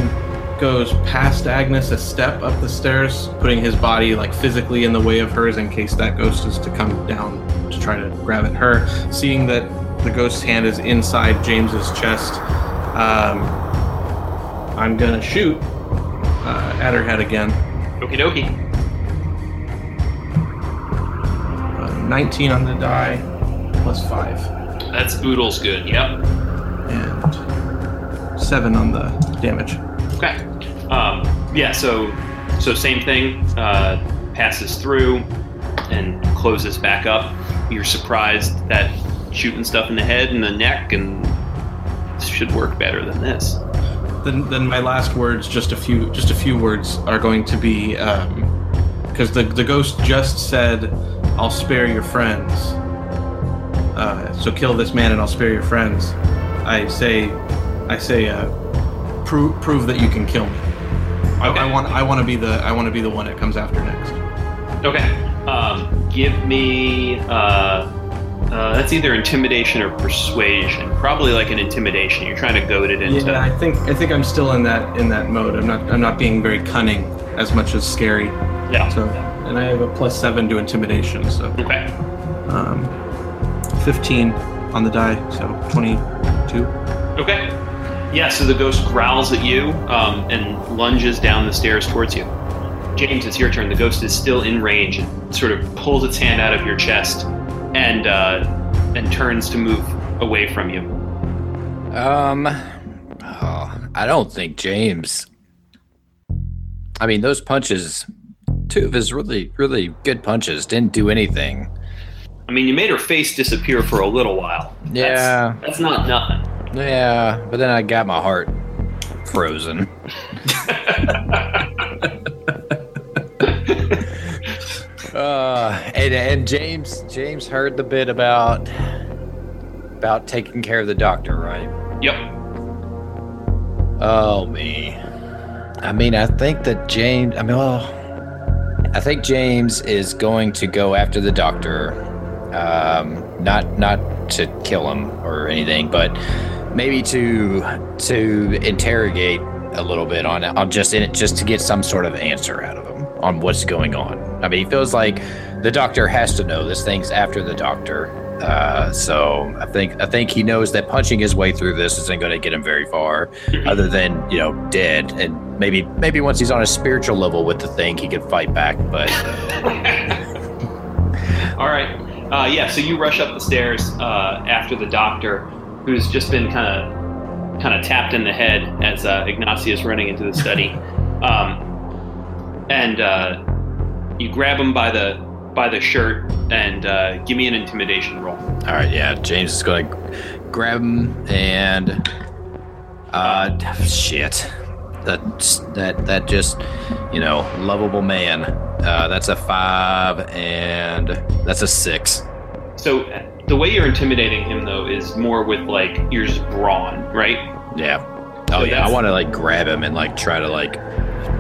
goes past Agnes a step up the stairs, putting his body like physically in the way of hers in case that ghost is to come down to try to grab at her. Seeing that the ghost's hand is inside James's chest, um, I'm gonna shoot uh, at her head again. Okie dokie. Uh, 19 on the die, plus five, That's Oodles good. Yep. and seven on the damage. Okay. Um, yeah. So, so same thing. Uh, passes through and closes back up. You're surprised that shooting stuff in the head and the neck and should work better than this. then then my last words just a few just a few words are going to be because the the ghost just said i'll spare your friends uh, so kill this man and i'll spare your friends i say i say uh, prove prove that you can kill me I, Okay. I want i want to be the i want to be the one that comes after next Okay. Um, give me. Uh, uh, that's either intimidation or persuasion. Probably like an intimidation. You're trying to goad it into. yeah i think i think i'm still in that in that mode i'm not i'm not being very cunning as much as scary Yeah. so and i have a plus seven to intimidation so Okay. um, 15 on the die, so 22. Okay. Yeah. So the ghost growls at you um, and lunges down the stairs towards you. James, it's your turn. The ghost is still in range and sort of pulls its hand out of your chest and uh, and turns to move away from you. Um, oh, I don't think James. I mean, those punches, two of his really, really good punches, didn't do anything. I mean, you made her face disappear for a little while. That's- Yeah. That's not nothing. Yeah, but then I got my heart frozen. uh, and, and James, James heard the bit about about taking care of the doctor, right? Yep. Oh me. I mean, I think that James. I mean, well, I think James is going to go after the doctor. Um, not not to kill him or anything, but maybe to to interrogate a little bit on on just in it, just to get some sort of answer out of him on what's going on. I mean, he feels like the doctor has to know this thing's after the doctor. Uh, so I think I think he knows that punching his way through this isn't going to get him very far, other than you know dead. And maybe maybe once he's on a spiritual level with the thing, he can fight back. But All right. Uh, yeah. So you rush up the stairs uh, after the doctor, who's just been kind of kind of tapped in the head as uh, Ygnacia is running into the study, um, and uh, you grab him by the by the shirt and uh, give me an intimidation roll. all right, yeah, James is going to grab him and uh, shit. that that that just you know lovable man. Uh, that's a five, and that's a six. So the way you're intimidating him though is more with like your just brawn, right? Yeah. So Oh yeah, I want to like grab him and like try to like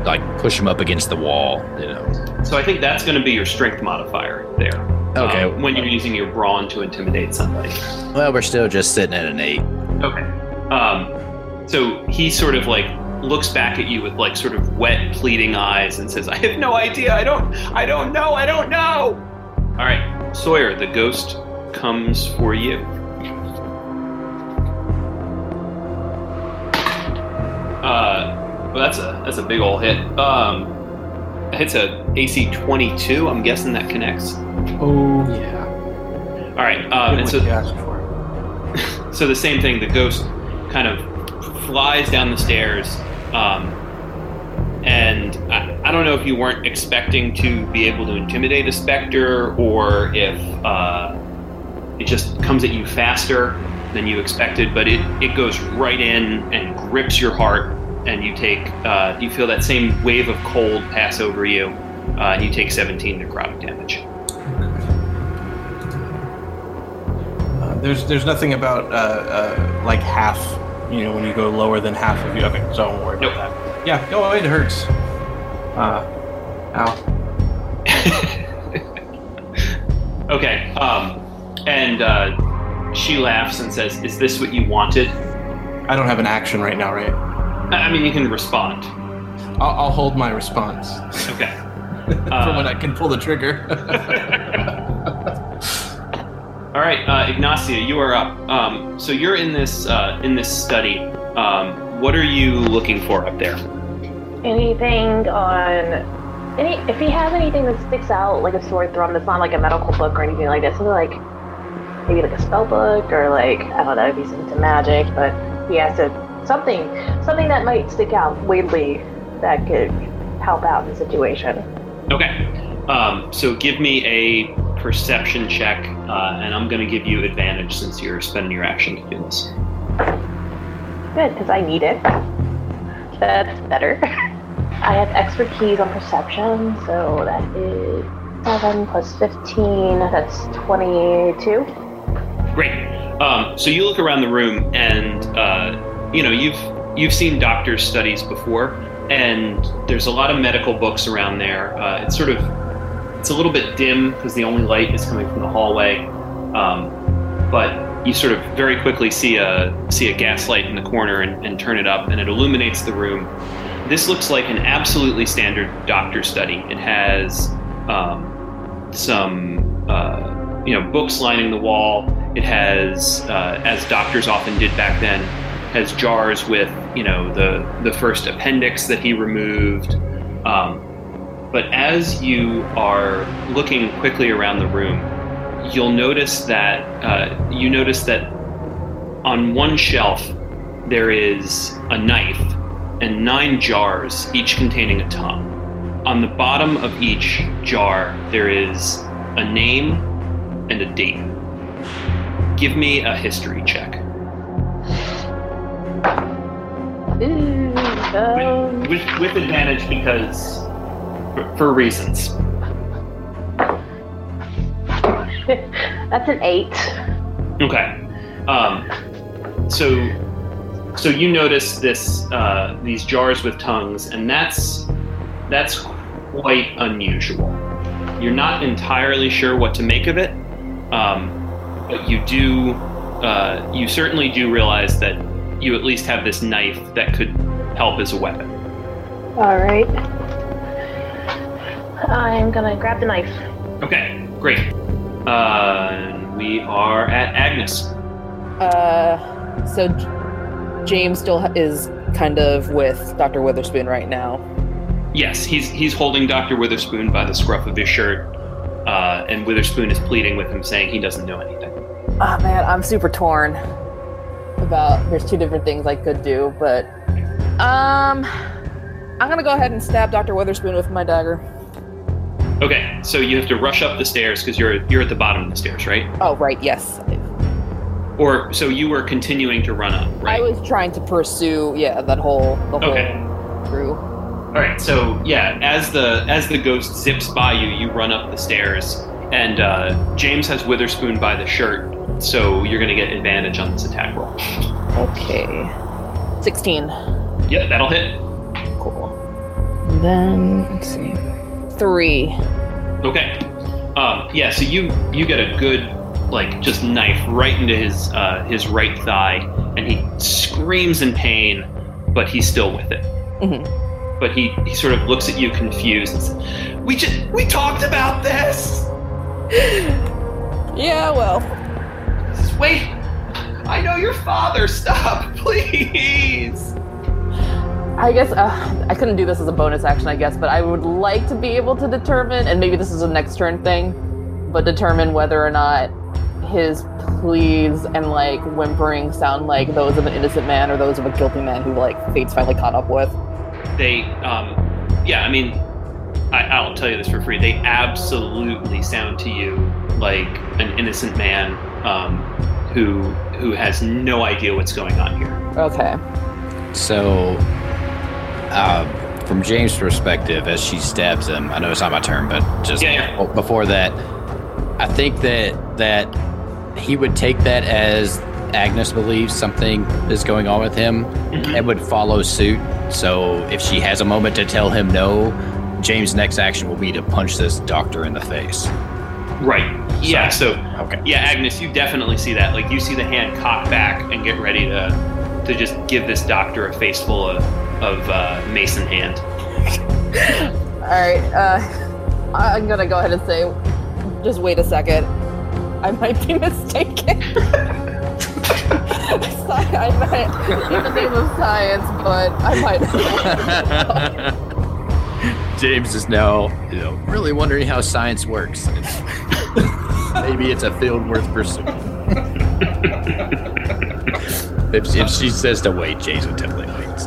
like push him up against the wall. You know. So I think that's going to be your strength modifier there. Okay. um, when you're using your brawn to intimidate somebody. Well, we're still just sitting at an eight. Okay. Um, so he sort of like looks back at you with like sort of wet, pleading eyes and says, "I have no idea. I don't. I don't know. I don't know." All right, Sawyer, the ghost comes for you. Uh, well, that's a that's a big old hit. Um, it hits a AC 22. I'm guessing that connects. Oh yeah. All right. Um, and so asked for. so the same thing the ghost kind of flies down the stairs um, and I, I don't know if you weren't expecting to be able to intimidate a specter or if uh, it just comes at you faster than you expected but it, it goes right in and grips your heart and you take uh, you feel that same wave of cold pass over you uh, and you take 17 necrotic damage Uh, there's there's nothing about uh, uh, like half. You know, when you go lower than half of you. Okay, so don't worry Nope. about that. Yeah, go away. It hurts. Uh, ow. Okay. Um, and uh, she laughs and says, "Is this what you wanted?" I don't have an action right now, right? I I mean, you can respond. I'll, I'll hold my response Okay. for when I can pull the trigger. All right, uh, Ygnacia, you are up. Um, so you're in this uh, in this study. Um, what are you looking for up there? Anything on any if he has anything that sticks out like a sword thrum that's not like a medical book or anything like that, something like maybe like a spell book or like I don't know if he's into magic, but he has to something something that might stick out weirdly that could help out in the situation. Okay. Um, so give me a perception check, uh, and I'm going to give you advantage since you're spending your action to do this. Good, because I need it. That's better. I have expertise on perception, so that is 7 plus 15, that's 22. Great. Um, so you look around the room, and uh, you know you've you've seen doctors' studies before, and there's a lot of medical books around there. Uh, it's sort of it's a little bit dim because the only light is coming from the hallway, um, but you sort of very quickly see a see a gas light in the corner and, and turn it up, and it illuminates the room. This looks like an absolutely standard doctor study. It has um, some uh, you know books lining the wall. It has, uh, as doctors often did back then, has jars with you know the the first appendix that he removed. Um, but as you are looking quickly around the room, you'll notice that uh, you notice that on one shelf there is a knife and nine jars, each containing a tongue. On the bottom of each jar, there is a name and a date. Give me a history check. Ooh, um, With, with, with advantage because for, for reasons. that's an 8. Okay. Um, so so you notice this uh, these jars with tongues, and that's that's quite unusual. You're not entirely sure what to make of it, um, but you do uh, you certainly do realize that you at least have this knife that could help as a weapon. Alright. I'm gonna grab the knife. Okay, great. Uh, we are at Agnes. Uh, so J- James still is kind of with Dr. Witherspoon right now. Yes, he's he's holding Doctor Witherspoon by the scruff of his shirt, uh, and Witherspoon is pleading with him, saying he doesn't know anything. Oh man, I'm super torn about. There's two different things I could do, but um, I'm gonna go ahead and stab Dr. Witherspoon with my dagger. Okay, so you have to rush up the stairs because you're you're at the bottom of the stairs, right? Oh right, yes. Or so you were continuing to run up, right? I was trying to pursue, yeah, that whole the whole Okay. through. All right, so yeah, as the as the ghost zips by you, you run up the stairs, and uh, James has Witherspoon by the shirt, so you're gonna get advantage on this attack roll. Okay. 16. Yeah, that'll hit. Cool. And then, let's see. Three. Okay. Um, yeah, so you you get a good like just knife right into his uh, his right thigh, and he screams in pain, but he's still with it. Mhm. But he, he sort of looks at you confused. And says, we just we talked about this. Yeah, well, says, Wait, I know your father. Stop, please. I guess uh, I couldn't do this as a bonus action, I guess, but I would like to be able to determine, and maybe this is a next turn thing, but determine whether or not his pleas and like whimpering sound like those of an innocent man or those of a guilty man who like fate's finally caught up with. They, um, yeah, I mean, I, I'll tell you this for free. They absolutely sound to you like an innocent man um, who who has no idea what's going on here. Okay. So, uh, from James' perspective, as she stabs him, I know it's not my turn, but just Yeah, yeah. before that, I think that that he would take that as Agnes believes something is going on with him Mhm. and would follow suit. So, if she has a moment to tell him no, James' next action will be to punch this doctor in the face. Right. Yeah. So Okay. yeah, Agnes, you definitely see that. Like you see the hand cock back and get ready to to just give this doctor a face full of of uh, mason hand. All right. Uh, I'm gonna go ahead and say, just wait a second. I might be mistaken. Sci- I might, in the name of science, but I might. James is now, you know, really wondering how science works. Maybe it's a field worth pursuing. if, if she says to wait, Jason definitely waits.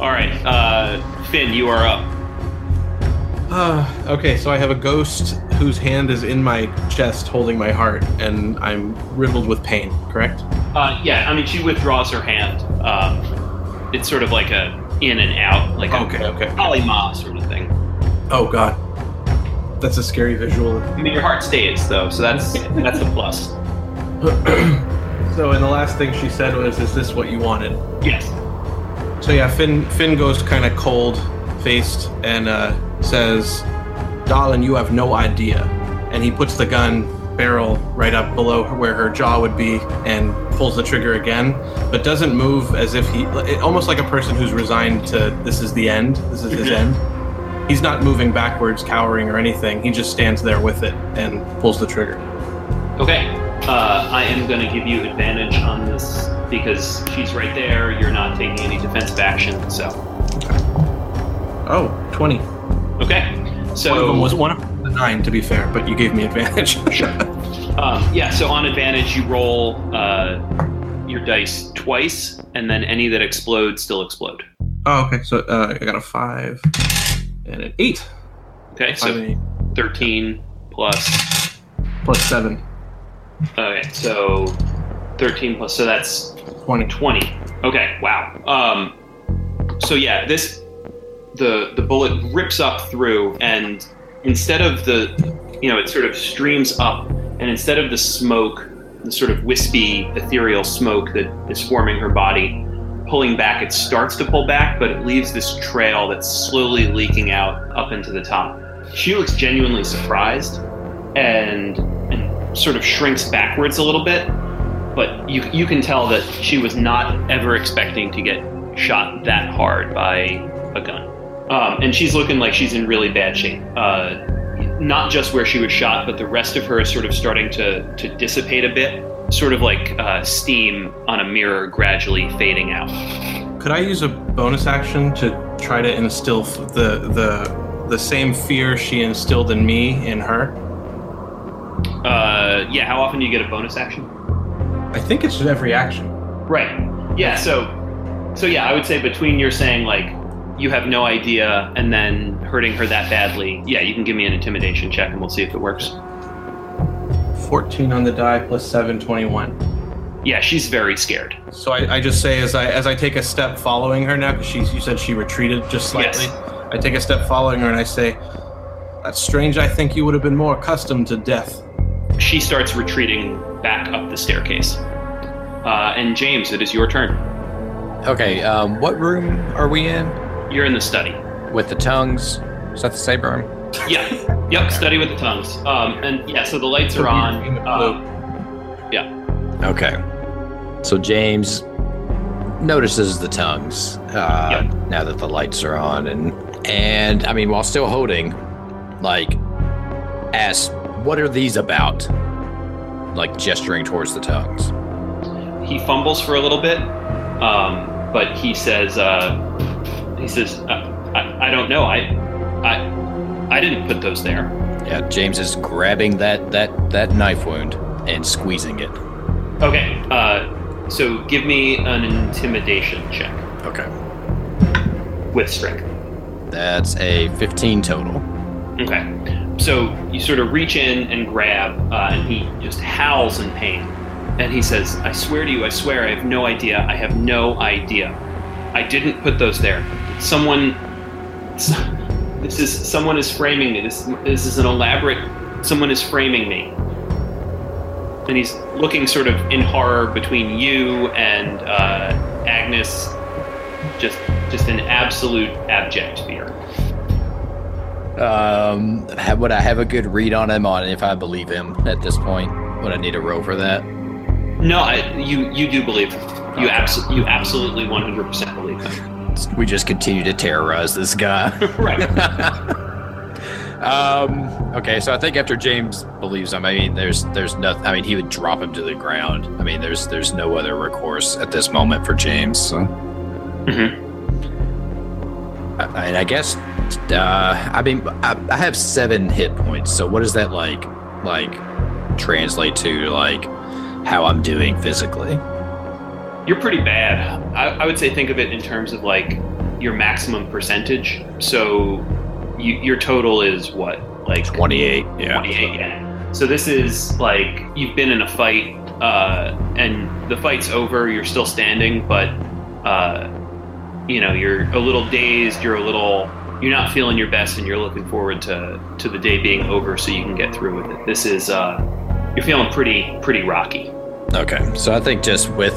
All right, uh, Finn, you are up. Uh, okay, so I have a ghost whose hand is in my chest holding my heart, and I'm riddled with pain, correct? Uh, yeah, I mean she withdraws her hand. Um, it's sort of like a in and out, like a Okay, okay. sort of thing. Oh, God. That's a scary visual. I mean your heart stays though, so that's that's a plus. so, and the last thing she said was, Is this what you wanted? Yes. So, yeah, Finn, Finn goes kind of cold faced and uh, says, Darling, you have no idea. And he puts the gun barrel right up below where her jaw would be and pulls the trigger again, but doesn't move as if he, almost like a person who's resigned to this is the end, this is his end. He's not moving backwards, cowering, or anything. He just stands there with it and pulls the trigger. Okay. Uh, I am going to give you advantage on this because she's right there. You're not taking any defensive action, so Oh, 20. okay. So one of them was one of a nine, to be fair, but you gave me advantage. Sure. Um, yeah, so on advantage, you roll uh, your dice twice, and then any that explode still explode. oh, okay. So uh, I got a five and an eight. Okay, Five so eight. 13 plus. Plus seven. Okay, so 13 plus, so that's 20. 20. Okay, wow. Um, so yeah, this the the bullet rips up through, and instead of the, you know, it sort of streams up, and instead of the smoke, the sort of wispy, ethereal smoke that is forming her body, pulling back, it starts to pull back, but it leaves this trail that's slowly leaking out up into the top. She looks genuinely surprised, and and sort of shrinks backwards a little bit but you you can tell that she was not ever expecting to get shot that hard by a gun. Um, and she's looking like she's in really bad shape. Uh, not just where she was shot, but the rest of her is sort of starting to to dissipate a bit, sort of like uh, steam on a mirror gradually fading out. Could I use a bonus action to try to instill the the the same fear she instilled in me in her? Uh, yeah, how often do you get a bonus action? I think it's every action. Right. Yeah. So, so yeah, I would say between your saying like you have no idea and then hurting her that badly, yeah, you can give me an intimidation check and we'll see if it works. 14 on the die plus 7, 21. Yeah, she's very scared. So I, I just say as I as I take a step following her now, because she you said she retreated just slightly. Yes. I take a step following her and I say, "That's strange. I think you would have been more accustomed to death." She starts retreating back up the staircase. Uh, and James, it is your turn. Okay, um, what room are we in You're in the study. with the tongues? Is that the same room? Yeah. Yep. Study with the tongues. Um, and yeah, so the lights are on. Yeah. Okay. So James notices the tongues uh, Yep. now that the lights are on, and and I mean, while still holding, like, asks, "What are these about?" Like gesturing towards the tongues. he fumbles for a little bit, um, but he says, uh, he says, uh, I, I don't know. I, I, I didn't put those there. Yeah, James is grabbing that that that knife wound and squeezing it. Okay. Uh, so give me an intimidation check Okay. with strength. That's a 15 total. Okay. So you sort of reach in and grab, uh, and he just howls in pain. And he says, I swear to you, I swear, I have no idea. I have no idea. I didn't put those there. Someone. This is. Someone is framing me. This, this is an elaborate. Someone is framing me. And he's looking sort of in horror between you and uh, Agnes. Just, just an absolute abject fear. Um, would I have a good read on him on if I believe him at this point? Would I need a roll for that? No, I, you you do believe him. You Okay. abso- you absolutely 100% believe him. We just continue to terrorize this guy. right. um. Okay, so I think after James believes him, I mean, there's there's nothing. I mean, he would drop him to the ground. I mean, there's there's no other recourse at this moment for James. So. Mm-hmm. I, and I guess, uh, I mean, I, I have seven hit points. So what does that like, like, translate to like how I'm doing physically? You're pretty bad. I, I would say think of it in terms of like your maximum percentage. So you, your total is what? Like 28. Yeah. 28, yeah. So this is like you've been in a fight, uh, and the fight's over. You're still standing, but uh, you know you're a little dazed. You're a little. You're not feeling your best, and you're looking forward to to the day being over so you can get through with it. This is. Uh, you're feeling pretty pretty rocky. Okay, so I think just with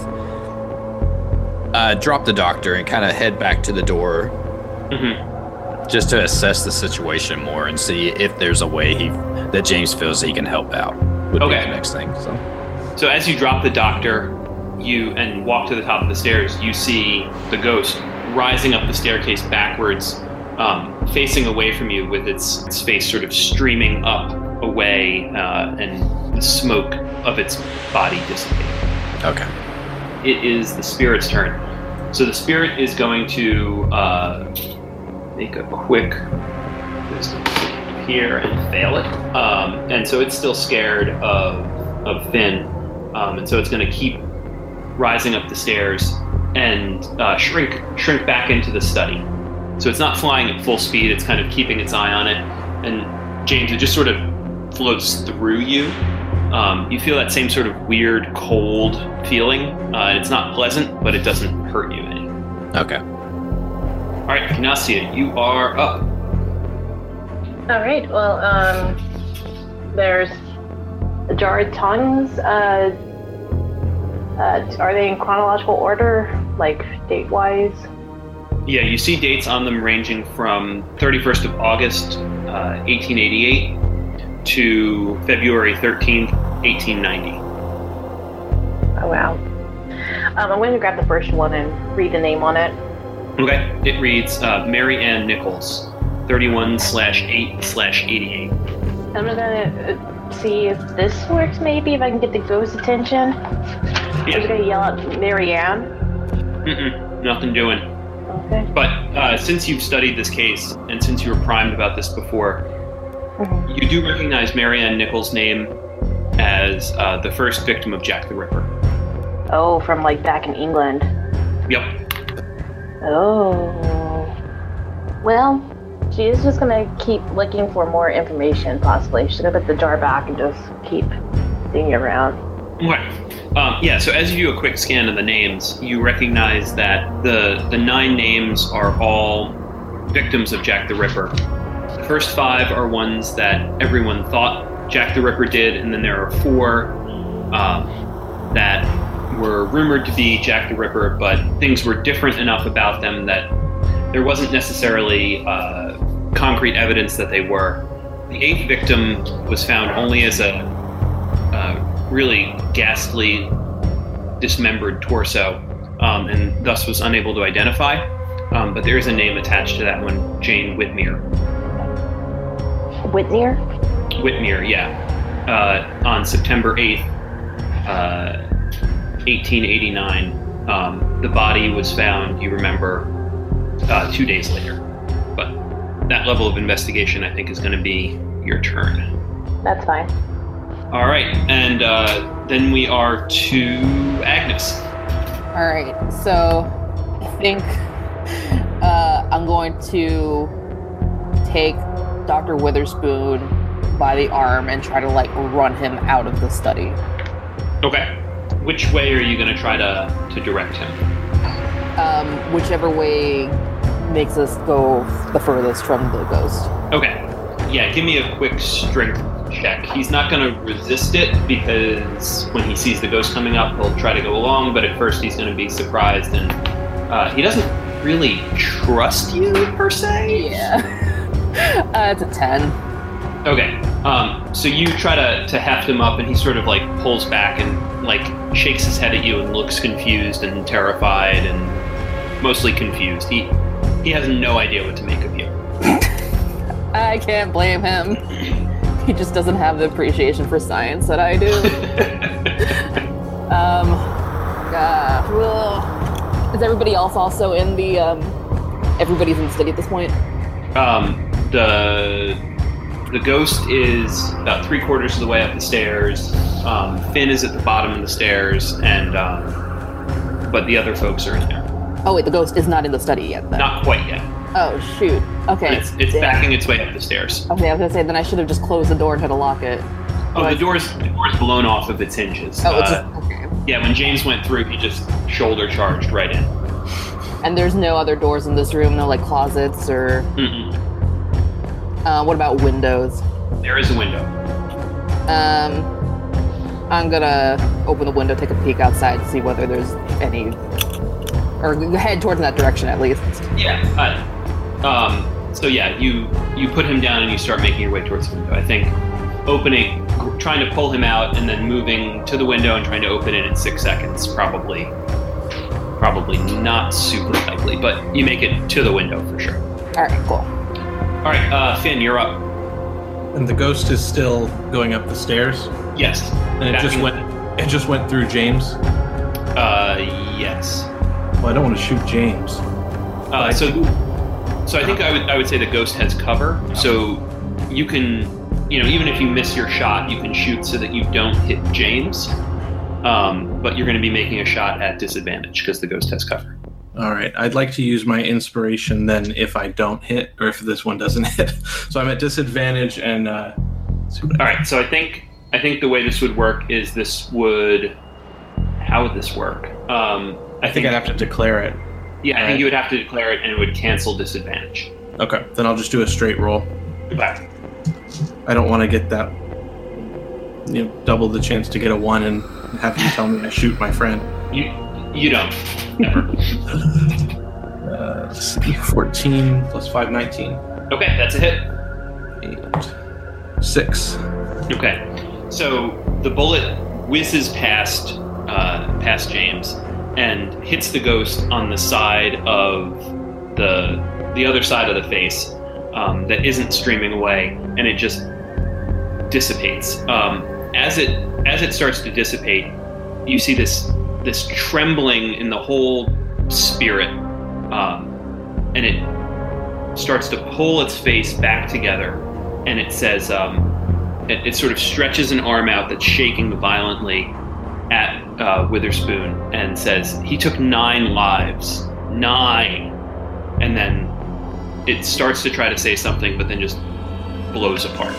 uh, drop the doctor and kind of head back to the door, hmm just to assess the situation more and see if there's a way he that James feels he can help out. Would Okay. be the next thing. So So as you drop the doctor, you and walk to the top of the stairs, you see the ghost rising up the staircase backwards, um, facing away from you, with its, its face sort of streaming up away, uh, and the smoke of its body dissipating. okay, It is the spirit's turn. So the spirit is going to uh, make a quick here and fail it. Um, and so it's still scared of, of Finn. Um, and so it's going to keep rising up the stairs and uh, shrink shrink back into the study. So it's not flying at full speed. It's kind of keeping its eye on it. And James, it just sort of floats through you. Um, you feel that same sort of weird, cold feeling. Uh, it's not pleasant, but it doesn't hurt you any. okay. All right, Ygnacia, you are up. All right. Well, um, there's the jarred tongues. Uh, uh, are they in chronological order, like date wise? Yeah, you see dates on them ranging from 31st of August, uh, 1888 to February 13th, 1890. Oh wow. Um, I'm going to grab the first one and read the name on it. Okay, it reads uh, Mary Ann Nichols, 31 slash 8 slash 88. I'm gonna uh, see if this works. Maybe if I can get the ghost attention. I'm just gonna yell out Marianne. mm-mm, nothing doing. Okay. But uh, since you've studied this case and since you were primed about this before. You do recognize Mary Ann Nichols' name as uh, the first victim of Jack the Ripper. Oh, from like back in England. Yep. Oh. Well, she's just gonna keep looking for more information, possibly. She's gonna put the jar back and just keep digging around. Okay. Um, yeah, so as you do a quick scan of the names, you recognize that the the nine names are all victims of Jack the Ripper. The first five are ones that everyone thought Jack the Ripper did, and then there are four um, that were rumored to be Jack the Ripper, but things were different enough about them that there wasn't necessarily uh, concrete evidence that they were. The eighth victim was found only as a uh, really ghastly, dismembered torso, um, and thus was unable to identify. Um, but there is a name attached to that one, Jane Whitmere. Whitney? Whitmere, yeah. Uh, on September 8th, uh, 1889, um, the body was found, you remember, uh, two days later. But that level of investigation, I think, is going to be your turn. That's fine. All right, and uh, then we are to Agnes. All right, so I think uh, I'm going to take Dr. Witherspoon by the arm and try to like run him out of the study. Okay. Which way are you going to try to, to direct him? Um, whichever way makes us go the furthest from the ghost. Okay. Yeah, give me a quick strength check. He's not going to resist it because when he sees the ghost coming up, he'll try to go along, but at first he's going to be surprised and uh, he doesn't really trust you per se. Yeah. uh, it's a 10. Okay. Um, so you try to, to heft him up, and he sort of like pulls back and like shakes his head at you and looks confused and terrified and mostly confused. He he has no idea what to make of you. I can't blame him. He just doesn't have the appreciation for science that I do. um, uh, ugh. is everybody else also in the? Um, everybody's in the study at this point. um, the the ghost is about three quarters of the way up the stairs. Um, Finn is at the bottom of the stairs, and um, but the other folks are in there. Oh wait, the ghost is not in the study yet. Then. Not quite yet. Oh shoot. Okay. It's it's backing its way up the stairs. Okay, I was gonna say then I should have just closed the door and tried to lock it. Oh, Right. the door's the door's blown off of its hinges. Oh, it's Uh, just, okay. yeah, when James went through, he just shoulder charged right in. And there's no other doors in this room, no like closets or Mm-mm. Uh, what about windows? There is a window. Um, I'm gonna open the window, take a peek outside, to see whether there's any, or head towards that direction at least. Yeah. Uh, um, so yeah, you you put him down and you start making your way towards the window. I think opening, trying to pull him out, and then moving to the window and trying to open it in six seconds probably probably not super likely, but you make it to the window for sure. All right, cool. All right, uh, Finn, you're up. And the ghost is still going up the stairs, Yes. and it just went. It just went through James. Uh, yes. Well, I don't want to shoot James. Uh, so, so I think I would I would say the ghost has cover, so you can, you know, even if you miss your shot, you can shoot so that you don't hit James. Um, but you're going to be making a shot at disadvantage because the ghost has cover. All right, I'd like to use my inspiration then if I don't hit, or if this one doesn't hit. So I'm at disadvantage, and uh, let's see what I- All right. So I think I think the way this would work is this would. How would this work? Um, I, I think I'd have to declare it. Yeah, I Alright. think you would have to declare it, and it would cancel disadvantage. Okay, then I'll just do a straight roll. Okay. I don't want to get that, you know, double the chance to get a one and have you tell me I shoot my friend. You you don't never. Uh, let's see, 14 plus 5, 19. okay, that's a hit. Eight, six. Okay, so the bullet whizzes past uh, past James and hits the ghost on the side of the the other side of the face um, that isn't streaming away, and it just dissipates. Um, as it as it starts to dissipate, you see this this trembling in the whole spirit, um, and it starts to pull its face back together, and it says. Um, it, it sort of stretches an arm out that's shaking violently at uh, Witherspoon and says, He took nine lives. Nine. And then it starts to try to say something, but then just blows apart.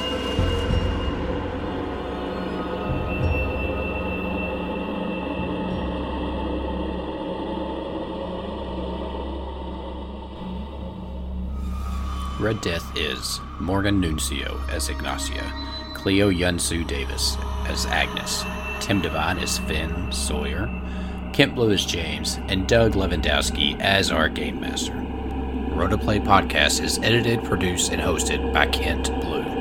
Red Death is Morgan Nuncio as Ygnacia, Clio Yun-su Davis as Agnes, Tim Devine as Finn Sawyer, Kent Blue as James, and Doug Levandowski as our Game Master. Roll to Play Podcast is edited, produced, and hosted by Kent Blue.